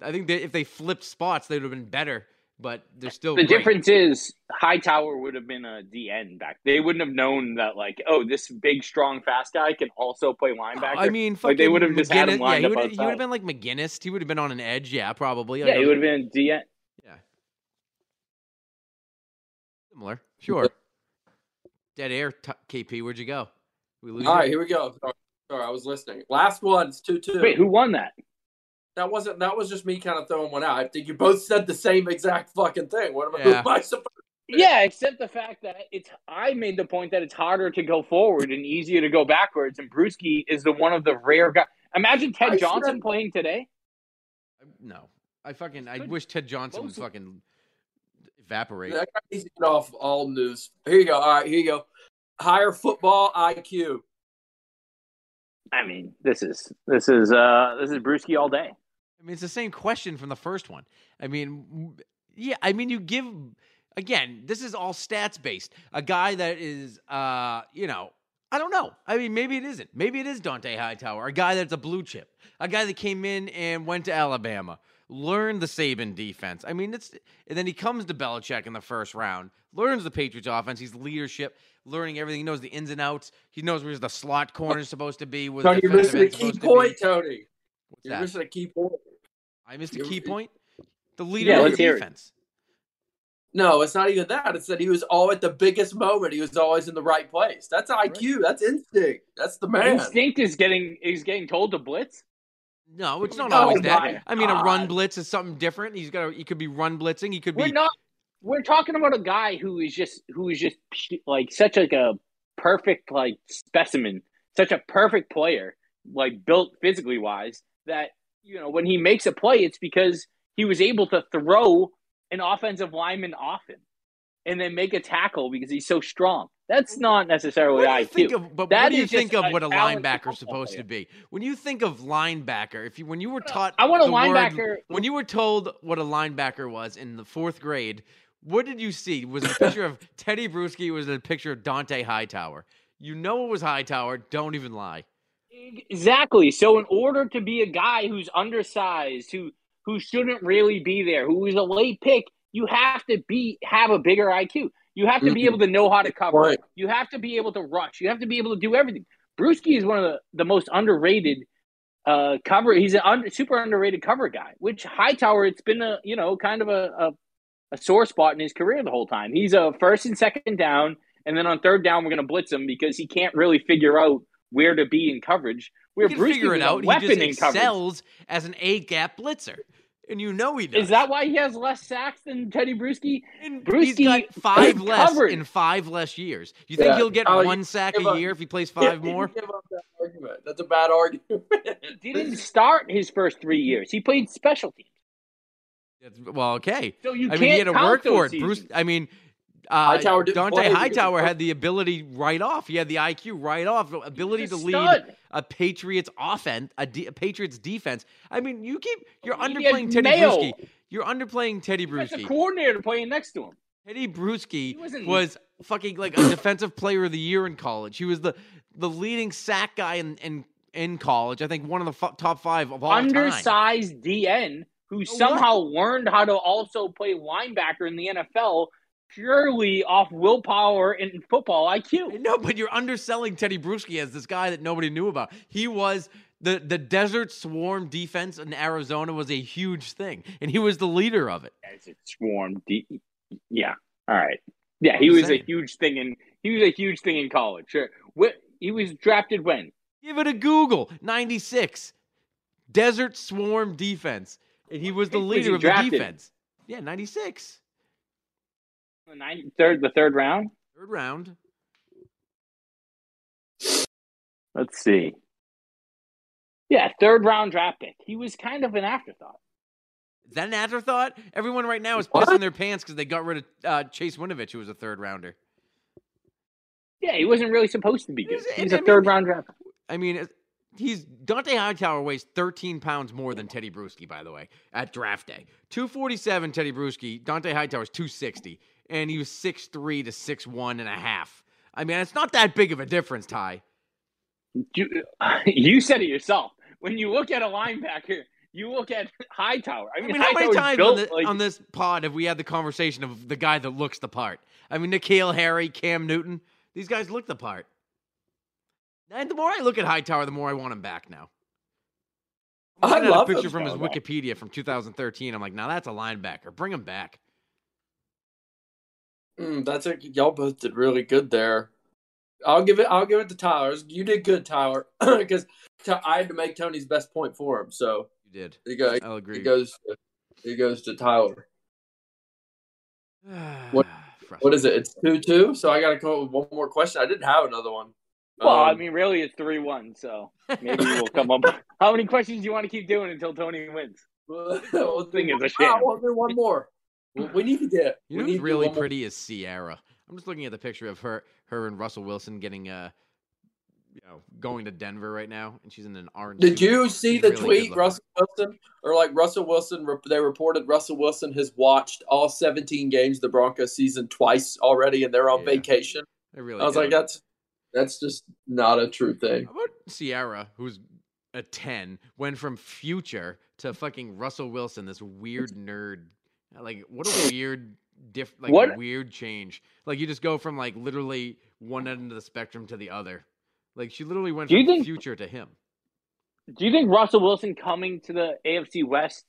I think that if they flipped spots, they would have been better. But they're still The great. difference is Hightower would have been a DN back. They wouldn't have known that like, oh, this big, strong, fast guy can also play linebacker. I mean, Like, they would have just had him lined yeah, up he would, he would have been like McGinest. He would have been on an edge. Yeah, probably. yeah, Like he would have been DN. Yeah. Similar. Sure. Dead air, t- KP. Where'd you go? We lose All you? here we go. Sorry, sorry, I was listening. Last one's two two. Wait, who won that? That wasn't. That was just me kind of throwing one out. I think you both said the same exact fucking thing. What am, I- Yeah. am I supposed? Yeah, except the fact that it's. I made the point that it's harder to go forward and easier to go backwards, and Bruschi is the one of the rare guys. Imagine Ted I Johnson said- playing today. No. I fucking. I Good. wish Ted Johnson would Mostly- fucking evaporate. That guy needs to get off all news. Here you go. All right, here you go. Higher football IQ. I mean, this is this is uh this is Bruschi all day. I mean, it's the same question from the first one. I mean, yeah. I mean, you give again. This is all stats based. A guy that is, uh, you know, I don't know. I mean, maybe it isn't. Maybe it is Dont'a Hightower, a guy that's a blue chip, a guy that came in and went to Alabama, learned the Saban defense. I mean, it's and then he comes to Belichick in the first round, learns the Patriots offense. He's leadership, learning everything. He knows the ins and outs. He knows where the slot corner is supposed to be. Where the Tony, missing a key point. Tony. What's You're that? missing a key point. I missed a key point. The leader Yeah, of the hear it. defense. No, it's not even that. It's that he was all at the biggest moment. He was always in the right place. That's IQ. That's instinct. That's the man. Instinct is getting is getting told to blitz. No, it's not Oh always my that. I mean, a run blitz is something different. He's got. A, he could be run blitzing. He could We're be. not. We're talking about a guy who is just who is just like such like a perfect like specimen, such a perfect player, like built physically wise. That you know when he makes a play, it's because he was able to throw an offensive lineman often and then make a tackle because he's so strong. That's not necessarily What IQ. think of, but That what do you think of what a linebacker is supposed player. to be? When you think of linebacker, if you when you were taught I want a the word- linebacker- when you were told what a linebacker was in the fourth grade, what did you see? Was a picture of [LAUGHS] Teddy Bruschi? Was a picture of Dont'a Hightower? You know it was Hightower. Don't even lie. Exactly. So in order to be a guy who's undersized, who who shouldn't really be there, who is a late pick, you have to be have a bigger IQ. You have to be Mhm. able to know how to cover. Right. You have to be able to rush. You have to be able to do everything. Bruschi is one of the, the most underrated uh, cover. He's an under, super underrated cover guy. Which Hightower, it's been a you know kind of a, a a sore spot in his career the whole time. He's a first and second down, and then on third down we're going to blitz him because he can't really figure out where to be in coverage. Where He can Bruschi figure it was a out. He weapon just in coverage. excels as an A gap blitzer, and you know he does. Is that why he has less sacks than Teddy Bruschi? And Bruschi got five less covered. in five less years. You think Yeah. he'll get Oh, you one sack a up- year if he plays [LAUGHS] five you more? give up that argument. That's a bad argument. He didn't start his first three years. He played special teams. Well, okay. So you I can't mean, he had to count work for those it. Bruce. I mean, uh, Hightower Dont'a. Hightower had the ability right off. He had the IQ right off, ability to lead stud. a Patriots offense, a, de- a Patriots defense. I mean, you keep you're He underplaying Teddy Mayo. Bruschi. You're underplaying Teddy That's a Bruschi. coordinator playing next to him. Teddy Bruschi wasn't- fucking like a defensive player of the year in college. He was the the leading sack guy in in, in college. I think one of the f- top five of all time. Undersized DN who So somehow learned how to also play linebacker in the NFL purely off willpower and football IQ. No, but you're underselling Teddy Bruschi as this guy that nobody knew about. He was the the Desert Swarm defense in Arizona was a huge thing, and he was the leader of it. As it swarmed. Yeah. All right. Yeah, I'm he was saying. a huge thing in he was a huge thing in college. Sure. What he was drafted when? Give it a Google. Ninety six, Desert Swarm defense, and he was the When was leader he of the defense. Yeah, ninety six, The ninth, third, the third round. third round. Let's see. Yeah, third round draft pick. He was kind of an afterthought. Is that an afterthought? Everyone right now is What? pissing their pants because they got rid of uh, Chase Winovich, who was a third rounder. Yeah, he wasn't really supposed to be good. He's- He's I a mean- third round draft. I mean, he's Dont'a Hightower weighs 13 pounds more than Teddy Bruschi, by the way, at draft day. 247 Teddy Bruschi, Dont'a Hightower is 260, and he was 6'3 to 6'1 and a half. I mean, it's not that big of a difference, Ty. You, [LAUGHS] you said it yourself. When you look at a linebacker, you look at Hightower. I I mean, mean, how many times on, the, like- on this pod have we had the conversation of the guy that looks the part? I mean, N'Keal Harry, Cam Newton, these guys look the part. And the more I look at Hightower, the more I want him back now. I'm I love a picture from his guys. Wikipedia from 2013. I'm like, now that's a linebacker. Bring him back. Mm, that's a y'all both did really good there. I'll give it. I'll give it to Tyler. You did good, Tyler, because [CLEARS THROAT] I had to make Tony's best point for him. So You did. it goes. I'll agree. It goes. To, it goes to Tyler. [SIGHS] What- What is it? It's two two. So I got to come up with one more question. I didn't have another one. Well, I Um, mean, really, it's three one. So maybe we'll come up. [LAUGHS] How many questions do you want to keep doing until Tony wins? well, [LAUGHS] whole thing is a Ah, sham. well, one more. We we need to get. You know who's really one more. pretty is Ciara. I'm just looking at the picture of her, her and Russell Wilson getting uh, you know, going to Denver right now, and she's in an orange. Did suit. you see She's the really tweet. Russell Wilson? Or like Russell Wilson, they reported Russell Wilson has watched all 17 games of the Broncos season twice already, and they're on Yeah. vacation. They're really I was like, that's that's just not a true thing. How about Ciara, who's a 10, went from future to fucking Russell Wilson, this weird nerd. Like, what a weird, diff, like, What- weird change. Like, you just go from, like, literally one end of the spectrum to the other. Like, she literally went Do from think- future to him. Do you think Russell Wilson coming to the AFC West?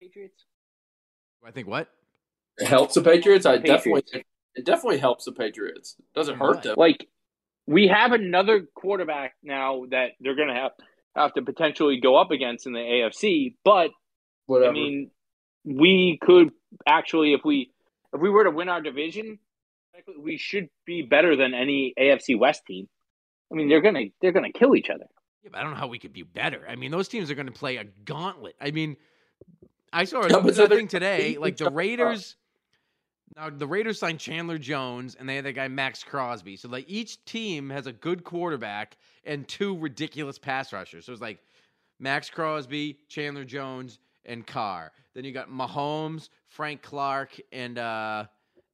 Patriots. I think what? It helps the Patriots. I Patriots. definitely it definitely helps the Patriots. It doesn't hurt them. Like we have another quarterback now that they're going to have have to potentially go up against in the AFC, but Whatever. I mean, we could actually, if we if we were to win our division, we should be better than any AFC West team. I mean, they're gonna they're gonna kill each other. Yeah, but I don't know how we could be better. I mean, those teams are going to play a gauntlet. I mean, I saw [LAUGHS] Yeah, a but so they're- thing today. Like the jump up. Raiders, now the Raiders signed Chandler Jones and they had that guy Maxx Crosby. So like each team has a good quarterback and two ridiculous pass rushers. So it's like Maxx Crosby, Chandler Jones, and Carr. Then you got Mahomes, Frank Clark, and uh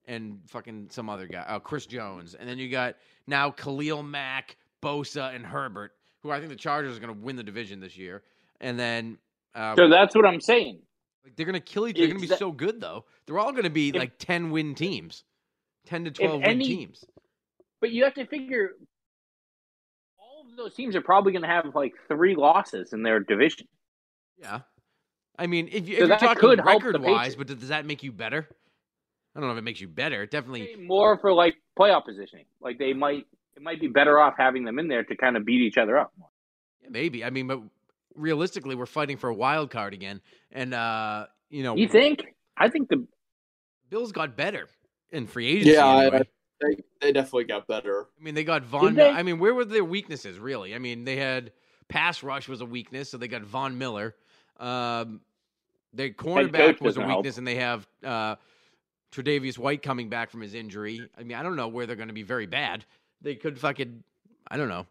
and fucking some other guy, oh Chris Jones. And then you got now Khalil Mack, Bosa, and Herbert, who I think the Chargers are going to win the division this year. And then uh, So that's what I'm saying. Like they're gonna kill each. They're gonna be Exa- so good though. They're all gonna be If- like ten win teams, ten to twelve win any- teams. But you have to figure all of those teams are probably going to have like three losses in their division. Yeah, I mean, if, you, So if you're that talking could help the record wise, but does that make you better? I don't know if it makes you better. It definitely, More for like playoff positioning. Like they might, it might be better off having them in there to kind of beat each other up. maybe. I mean, but realistically, we're fighting for a wild card again, and uh, you know, You think? I think the Bills got better in free agency. Yeah, I- anyway. They, they definitely got better. I mean, they got Von. they? I mean, where were their weaknesses really? I mean, they had pass rush was a weakness, so they got Von Miller. Um, their cornerback was a doesn't help. weakness, and they have uh, Tre'Davious White coming back from his injury. I mean, I don't know where they're going to be very bad. They could fucking, I don't know,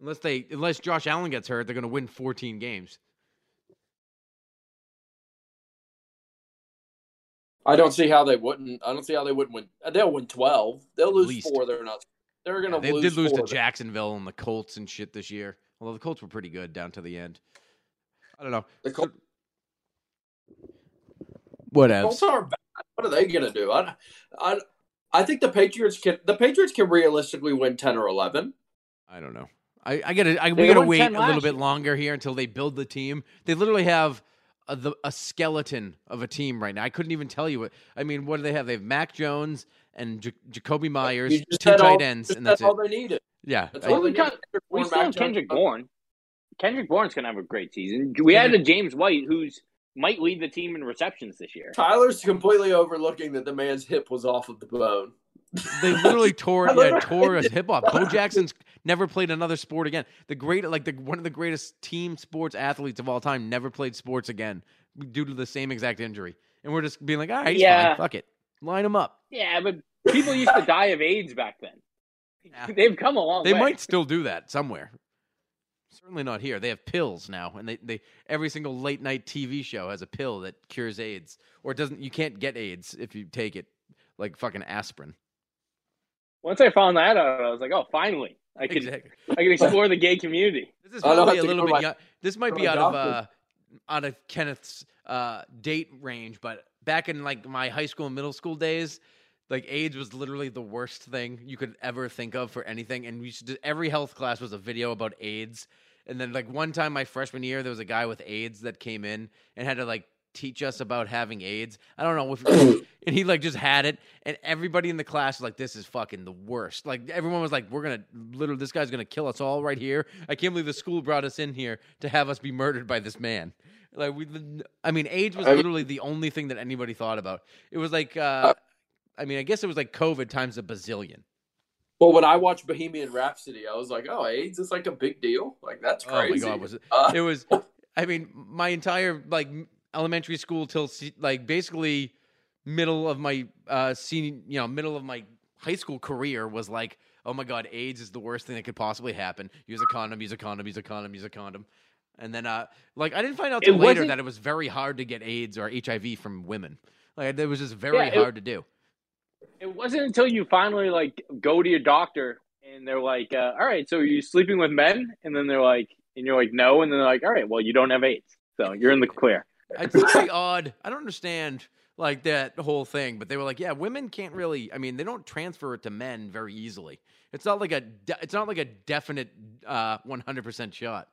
unless they unless Josh Allen gets hurt, they're going to win 14 games. I don't see how they wouldn't. I don't see how they wouldn't win. Uh, they'll win twelve. They'll lose least. four. They're not. They're gonna. they lose did lose to. Jacksonville and the Colts and shit this year. Although the Colts were pretty good down to the end. I don't know. The Col- What Colts aren't bad. What are they gonna do? I, I, I think the Patriots can. The Patriots can realistically win ten or eleven. I don't know. I, I gotta. I, we gotta wait a little bit year. longer here until they build the team. They literally have a, the, a skeleton of a team right now. I couldn't even tell you what. I mean, what do they have? They have Mac Jones and J- Jakobi Meyers, two tight all- ends, just and that's said it. all they needed. Yeah, That's I- all we they got- we still have Kendrick Bourne. Kendrick Bourne's going to have a great season. We added James White, who's might lead the team in receptions this year. Tyler's completely overlooking that the man's hip was off of the bone. They literally tore [LAUGHS] yeah, tore his hip off. Bo Jackson's never played another sport again. The great like the one of the greatest team sports athletes of all time never played sports again due to the same exact injury. And we're just being like, all right, Yeah. fine. Fuck it. Line him up. Yeah, but people used to die of AIDS back then. Yeah. [LAUGHS] They've come a long They way. might still do that somewhere. Certainly not here. They have pills now, and they, they every single late night TV show has a pill that cures AIDS, or it doesn't. You can't get AIDS if you take it, like fucking aspirin. Once I found that out, I was like, oh, finally, I could Exactly. I could explore the gay community. [LAUGHS] This is I probably a little bit. my- young. This might be out of uh, out of Kenneth's uh, date range, but back in like my high school and middle school days, like AIDS was literally the worst thing you could ever think of for anything. And we used do, every health class was a video about AIDS. And then like one time my freshman year, there was a guy with AIDS that came in and had to like teach us about having AIDS. I don't know if [COUGHS] and he like just had it and everybody in the class was like this is fucking the worst. Like everyone was like we're going to literally this guy's going to kill us all right here. I can't believe the school brought us in here to have us be murdered by this man. Like we I mean AIDS was literally the only thing that anybody thought about. It was like uh I mean I guess it was like COVID times a bazillion. Well, when I watched Bohemian Rhapsody, I was like, "Oh, AIDS is like a big deal. Like that's Oh my god, was it Uh, it was i mean my entire like elementary school till like basically middle of my uh senior you know middle of my high school career was like oh my god aids is the worst thing that could possibly happen. Use a condom use a condom use a condom use a condom. And then uh like i didn't find out till later that it was very hard to get aids or hiv from women. Like it was just very Yeah, it- hard to do. It wasn't until you finally like go to your doctor and they're like, uh, "All right, so are you sleeping with men?" And then they're like, and you're like, "No," and then they're like, "All right, well, you don't have AIDS, so you're in the clear." It's very odd. I don't understand like that whole thing, but they were like, yeah, women can't really. I mean, they don't transfer it to men very easily. It's not like a. De- it's not like a definite uh, 100% shot.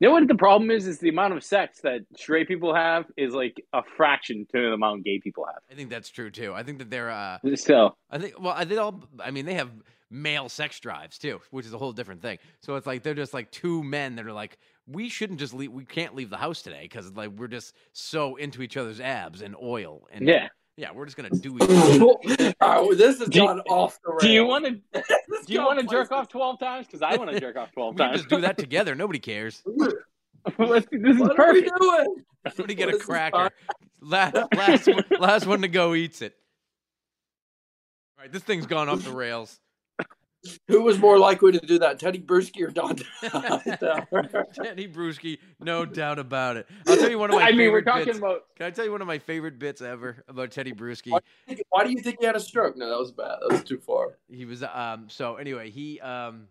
You know what the problem is? Is the amount of sex that straight people have is like a fraction to the amount gay people have. I think that's true too. I think that they're. Uh. So I think. Well, I think all. I mean, they have male sex drives too, which is a whole different thing. So it's like they're just like two men that are like, we shouldn't just leave. We can't leave the house today because like we're just so into each other's abs and oil and yeah. yeah, we're just gonna do each other. oh, [LAUGHS] this has Do you- gone off the rails. Do you want [LAUGHS] to? Do you want to jerk off twelve times? Because I want to jerk off [LAUGHS] twelve We can times. just do that together. Nobody cares. Let's, this is What are we perfect. doing? Somebody get What a cracker. Last, last, one, last one to go eats it. All right, this thing's gone off the rails. Who was more likely to do that, Teddy Bruschi or Don? [LAUGHS] Teddy Bruschi, no doubt about it. I'll tell you one of [LAUGHS] my I mean, we're talking bits. about. Can I tell you one of my favorite bits ever about Teddy Bruschi? Why do you think he had a stroke? No, that was bad. That was too far. He was um so anyway, he um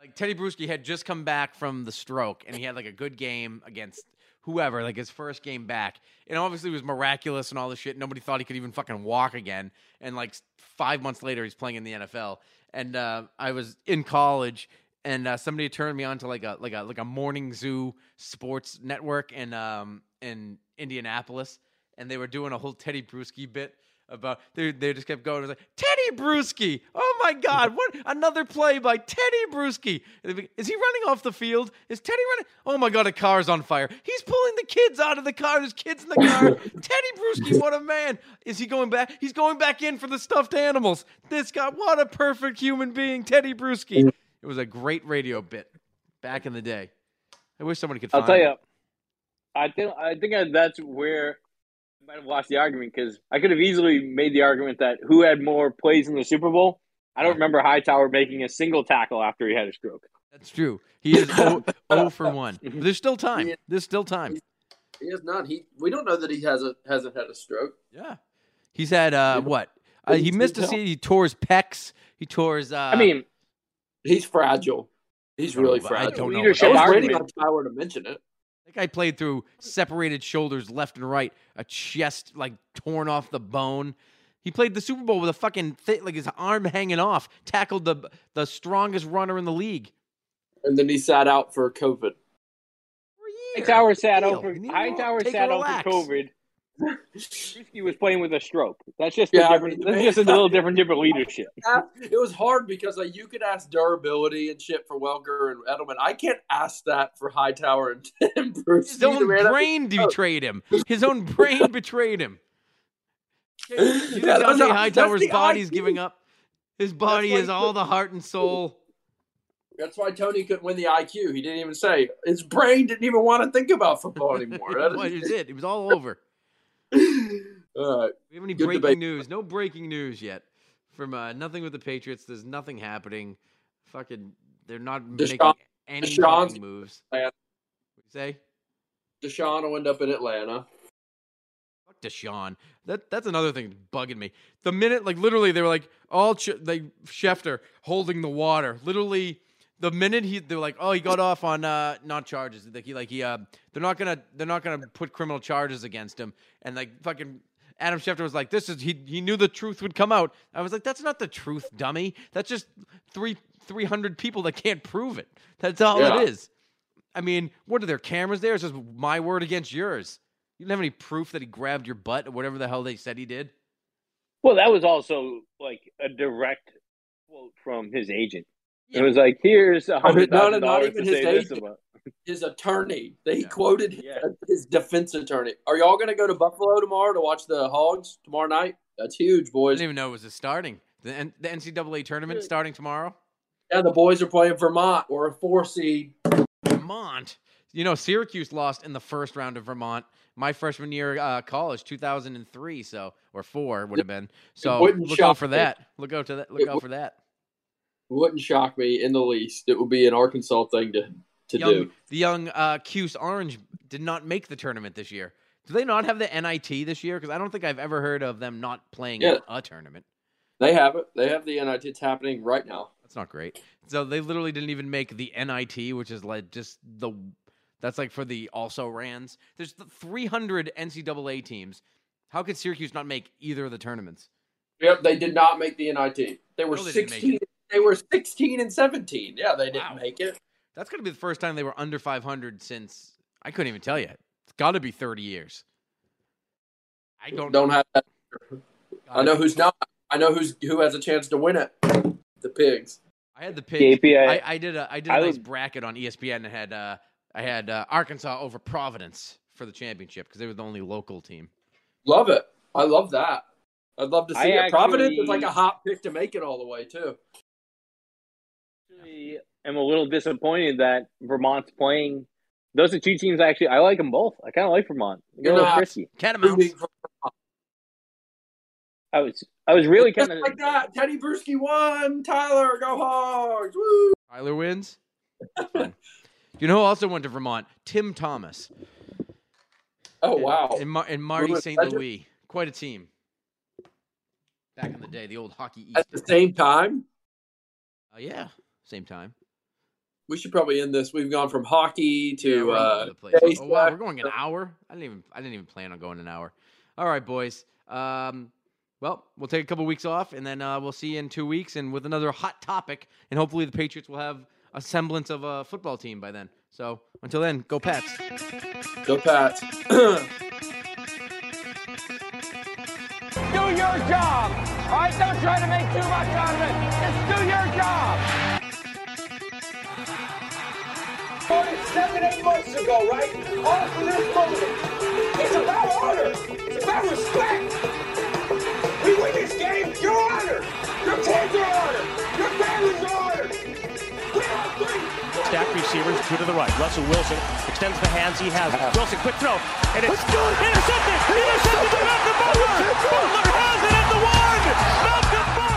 like Teddy Bruschi had just come back from the stroke and he had like a good game against whoever, like his first game back. And obviously it was miraculous and all this shit. Nobody thought he could even fucking walk again. And like 5 months later he's playing in the NFL. And uh, I was in college and uh, somebody turned me on to like a like a like a morning zoo sports network in um in Indianapolis and they were doing a whole Teddy Bruschi bit about they they just kept going. It was like Teddy Bruschi. Oh my God! What another play by Teddy Bruschi? Is he running off the field? Is Teddy running? Oh my God! A car's on fire. He's pulling the kids out of the car. There's kids in the car. [LAUGHS] Teddy Bruschi, what a man! Is he going back? He's going back in for the stuffed animals. This guy, what a perfect human being, Teddy Bruschi. Mm. It was a great radio bit back in the day. I wish somebody could. Find I'll tell it. you. I think I think that's where might have lost the argument because I could have easily made the argument that who had more plays in the Super Bowl. I don't remember Hightower making a single tackle after he had a stroke. That's true. He is 0, 0 [LAUGHS] for 1. But there's still time. Yeah. There's still time. He is not. He. We don't know that he has a, hasn't had a stroke. Yeah. He's had, uh, what? Uh, he missed a tell. season. He tore his pecs. He tore his. Uh, I mean, He's fragile. He's really but I fragile. don't know. I was argument. waiting on Tyler to mention it. That guy played through separated shoulders left and right, a chest like torn off the bone. He played the Super Bowl with a fucking thi- like his arm hanging off. Tackled the the strongest runner in the league. And then he sat out for COVID. For a. Hightower sat Deal. out for You need to Hightower sat out for COVID. Bruschi was playing with a stroke. That's just Yeah, a I different. mean, that's just a little different, [LAUGHS] different leadership. [LAUGHS] It was hard because like you could ask durability and shit for Welker and Edelman. I can't ask that for Hightower and [LAUGHS] Tim Bruce. His own brain betrayed him. His own brain betrayed him. You think Yeah, that's Dont'a Hightower's that's the body's IQ. giving up? His body why is all put- the heart and soul. That's why Tony couldn't win the IQ. He didn't even say his brain didn't even want to think about football anymore. That What is- is it? It was all over. [LAUGHS] All right. We have any Good breaking debate. news? No breaking news yet. From uh, nothing with the Patriots. There's nothing happening. Fucking, they're not making any Deshaun's- moves. What you say? Deshaun will end up in Atlanta. Fuck Deshaun. That that's another thing that's bugging me. The minute, like literally, they were like all ch- like Schefter holding the water. Literally, the minute he they're like, oh, he got off on uh not charges. Like he like he uh they're not gonna they're not gonna put criminal charges against him. And like fucking Adam Schefter was like, this is he he knew the truth would come out. I was like, that's not the truth, dummy. That's just three three hundred people that can't prove it. That's all Yeah. it is. I mean, what are their cameras there? It's just my word against yours. You don't have any proof that he grabbed your butt or whatever the hell they said he did. Well, that was also like a direct quote from his agent. Yeah. It was like, "Here's a no, hundred no, thousand not dollars even to his say this about." [LAUGHS] His attorney. They Yeah. quoted Yeah. his defense attorney. Are y'all going to go to Buffalo tomorrow to watch the Hogs tomorrow night? That's huge, boys. I didn't even know it was a starting. The, N- the NCAA tournament starting tomorrow. Yeah, the boys are playing Vermont. We're a four seed. Vermont. You know, Syracuse lost in the first round of Vermont. My freshman year uh, college, 2003, so or four would have been. So look out for that. Look out to that. Look out for that. Wouldn't shock me in the least. It would be an Arkansas thing to to young, do. The young uh, Cuse Orange did not make the tournament this year. Do they not have the NIT this year? Because I don't think I've ever heard of them not playing Yeah. a tournament. They have it. They have the NIT. It's happening right now. That's not great. So they literally didn't even make the NIT, which is like just the that's like for the also rans. There's the 300 NCAA teams. How could Syracuse not make either of the tournaments? Yep, they did not make the NIT. They were No, they sixteen. They were sixteen and seventeen. Yeah, they didn't Wow. make it. That's going to be the first time they were under 500 since I couldn't even tell you. It's got to be 30 years. I don't Don't have that. I know who's not. I know who's who has a chance to win it. The pigs. I had the pick. KP, I, I, I did a I did a I nice would- bracket on ESPN and had uh, I had uh, Arkansas over Providence for the championship because they were the only local team. Love it. I love that. I'd love to see I it. Providence is like a hot pick to make it all the way too. Actually am a little disappointed that Vermont's playing Those are two teams. Actually, I like them both. I kind of like Vermont. They're a You're little not- frisky. Catamounts. I was, I was really kind of like that. Teddy Bruschi won. Tyler, go Hogs! Woo! Tyler wins. You know who also went to Vermont? Tim Thomas. Oh And- wow! And, Mar- and Marty St. Louis. Quite a team. Back in the day, the old hockey east. At the same time, Oh yeah, same time. we should probably end this. We've gone from hockey Yeah, to we're uh, the place. Oh, baseball. wow, we're going an hour. I didn't even. I didn't even plan on going an hour. All right, boys. Um, well, we'll take a couple weeks off, and then uh, we'll see you in two weeks, and with another hot topic, and hopefully the Patriots will have a semblance of a football team by then. So until then, go Pats. Go Pats. [CLEARS THROAT] Do your job. All right, don't try to make too much out of it. Just do your job. Seven, eight months ago, right? All for this moment. It's about honor. It's about respect. We win this game, you're honored. Your kids are honored. Your families are honored. We are three. Stack receivers, two to the right. Russell Wilson extends the hands he has. Wilson, quick throw. And it's intercepted. Intercepted by Malcolm Butler. Butler has it at the one. Malcolm Butler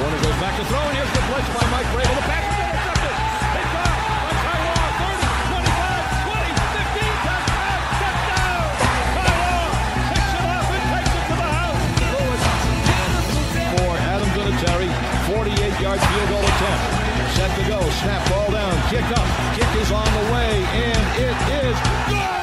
Warner goes back to throw, and here's the blitz by Mike Vrabel. The pass is intercepted. It's out. By Ty Law. 30, 25, 20, 15, touchdown. Touchdown. Ty Law picks it up and takes it to the house. For Adam Vinatieri, 48-yard field goal attempt. Set to go. Snap ball down. Kick up. Kick is on the way, and it is good.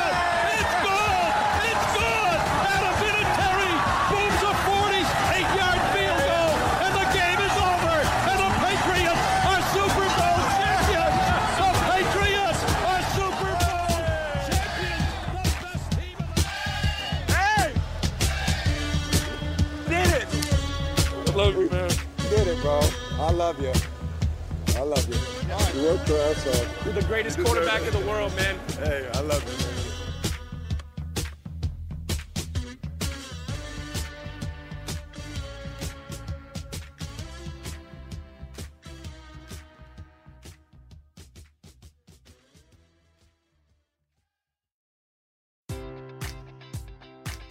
Love you. I love you. You worked your ass off. You're the greatest quarterback in the world, man. Hey, I love you,